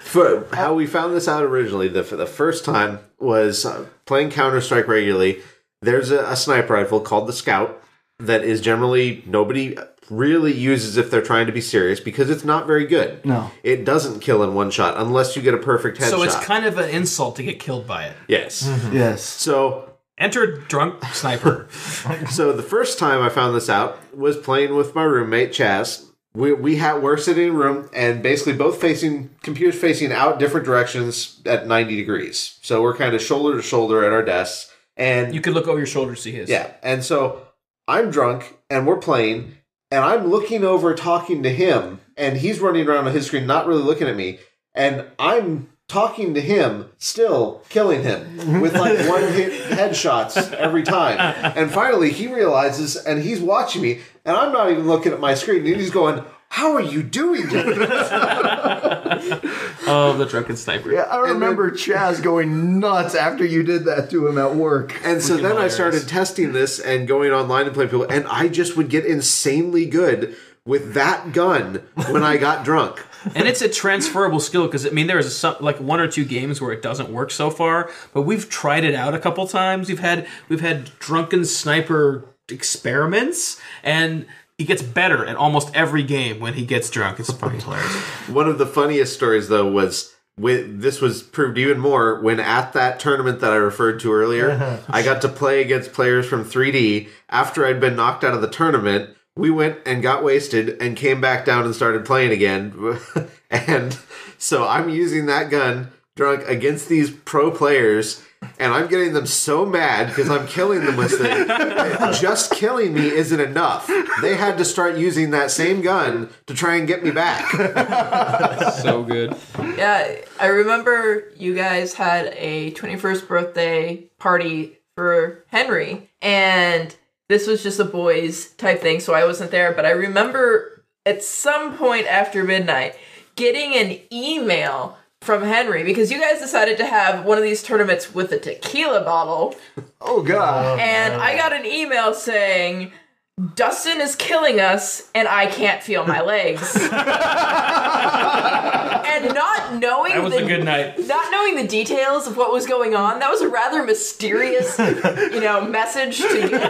For how we found this out originally, the for the first time was uh, playing Counter Strike regularly. There's a, a sniper rifle called the Scout that is generally nobody really uses if they're trying to be serious because it's not very good. No. it doesn't kill in one shot unless you get a perfect headshot. so it's kind of an insult to get killed by it yes. Mm-hmm. Mm-hmm. Yes. So enter drunk sniper So the first time I found this out was playing with my roommate Chaz. We we had we're sitting in a room and basically both facing computers facing out different directions at ninety degrees. So we're kind of shoulder to shoulder at our desks. And You could look over your shoulder to see his. yeah, and so I'm drunk and we're playing and I'm looking over talking to him and he's running around on his screen not really looking at me and I'm talking to him still killing him with like one hit headshots every time. And finally he realizes and he's watching me and I'm not even looking at my screen and he's going how are you doing that Oh, the drunken sniper. Yeah, I remember Chaz going nuts after you did that to him at work. And so then I started testing this and going online and playing people, and I just would get insanely good with that gun when I got drunk. and it's a transferable skill because I mean there is some like one or two games where it doesn't work so far, but we've tried it out a couple times. We've had we've had drunken sniper experiments, and he gets better at almost every game when he gets drunk. It's fucking hilarious. One of the funniest stories, though, was with this was proved even more when at that tournament that I referred to earlier, I got to play against players from 3D. After I'd been knocked out of the tournament, we went and got wasted and came back down and started playing again. and so I'm using that gun drunk against these pro players. And I'm getting them so mad because I'm killing them with it. Just killing me isn't enough. They had to start using that same gun to try and get me back. so good. Yeah, I remember you guys had a 21st birthday party for Henry, and this was just a boys type thing, so I wasn't there. But I remember at some point after midnight getting an email from Henry because you guys decided to have one of these tournaments with a tequila bottle, Oh god. Oh, and I got an email saying, Dustin is killing us, and I can't feel my legs. and not knowing That was the, a good night. not knowing the details of what was going on, that was a rather mysterious, you know, message to you.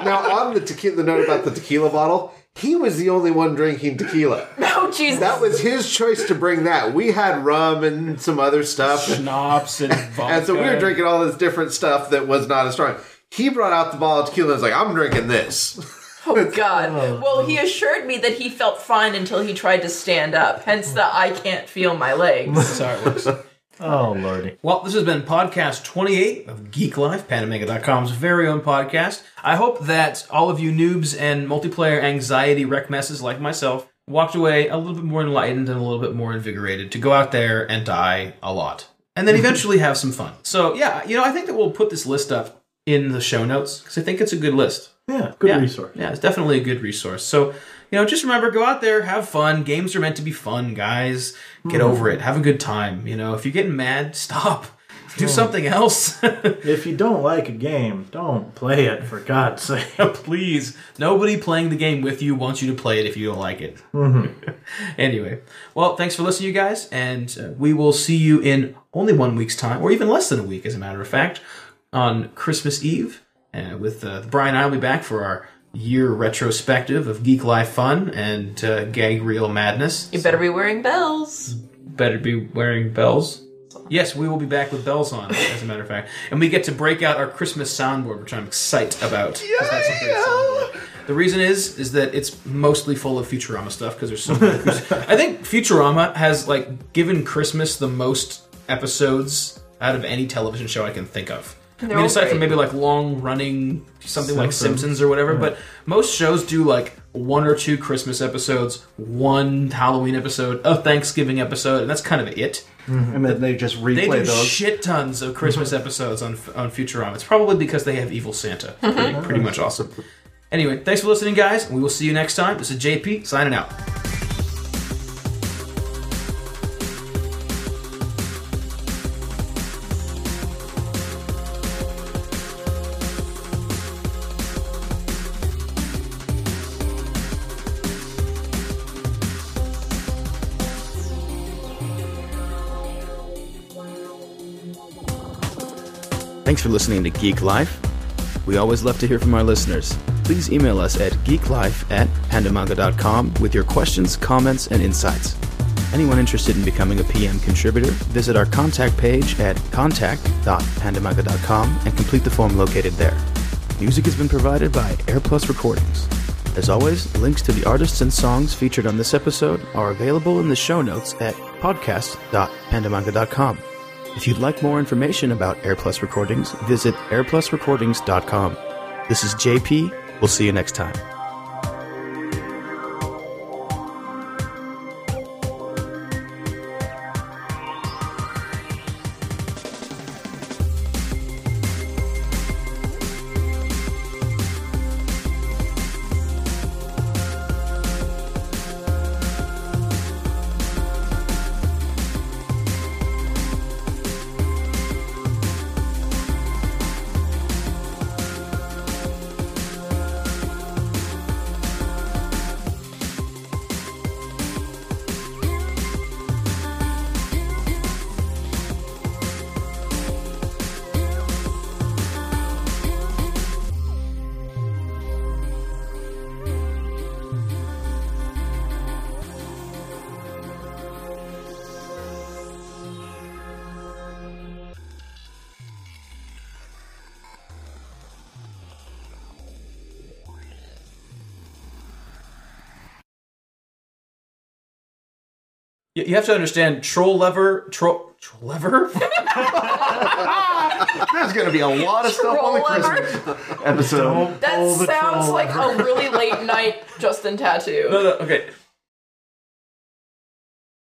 Now, on the tequila, the note about the tequila bottle, he was the only one drinking tequila. Oh Jesus! That was his choice to bring that. We had rum and some other stuff. Schnapps and vodka. And so we were drinking all this different stuff that was not as strong. He brought out the bottle of tequila and was like, I'm drinking this. oh God! Oh, well, he assured me that he felt fine until he tried to stand up. Hence the I can't feel my legs. That's how it works. Oh lordy. Well, this has been podcast 28 of Geek Life, Pandamanga.com's very own podcast. I hope that all of you noobs and multiplayer anxiety wreck messes like myself walked away a little bit more enlightened and a little bit more invigorated to go out there and die a lot. And then eventually have some fun. So, yeah, you know, I think that we'll put this list up in the show notes because I think it's a good list. Yeah, good yeah. resource. Yeah, it's definitely a good resource. So, you know, just remember, go out there, have fun. Games are meant to be fun, guys. Get over it. Have a good time. You know, if you're getting mad, stop. Do something else. If you don't like a game, don't play it for God's sake. Please. Nobody playing the game with you wants you to play it if you don't like it. anyway, well, thanks for listening, you guys, and uh, we will see you in only one week's time, or even less than a week, as a matter of fact, on Christmas Eve. Uh, with uh, Brian and I will be back for our year retrospective of Geek Life fun and uh, gag reel madness. You better be wearing bells. better be wearing bells. Yes, we will be back with bells on, as a matter of fact. And we get to break out our Christmas soundboard, which I'm excited about. 'cause that's a great. The reason is is that it's mostly full of Futurama stuff because there's so many. I think Futurama has like given Christmas the most episodes out of any television show I can think of. I They're mean, all aside from maybe like long running something like Simpsons. Simpsons or whatever, but most shows do like one or two Christmas episodes, one Halloween episode, a Thanksgiving episode, and that's kind of it. Mm-hmm. and then they just replay They do those. shit tons of Christmas mm-hmm. episodes on on Futurama. It's probably because they have Evil Santa. Pretty, pretty much awesome. Anyway, thanks for listening, guys. and We will see you next time. This is JP signing out. Thanks for listening to Geek Life. We always love to hear from our listeners. Please email us at geeklife at pandamanga.com with your questions, comments, and insights. Anyone interested in becoming a PM contributor, visit our contact page at contact.pandamanga.com and complete the form located there. Music has been provided by AirPlus Recordings. As always, links to the artists and songs featured on this episode are available in the show notes at podcast.pandamanga.com. If you'd like more information about AirPlus Recordings, visit airplusrecordings.com. This is JP. We'll see you next time. You you have to understand troll lever, troll, troll lever? There's going to be a lot of stuff on the Troll lever? Christmas episode. That sounds like lever. a really late night Justin tattoo. no, no, okay.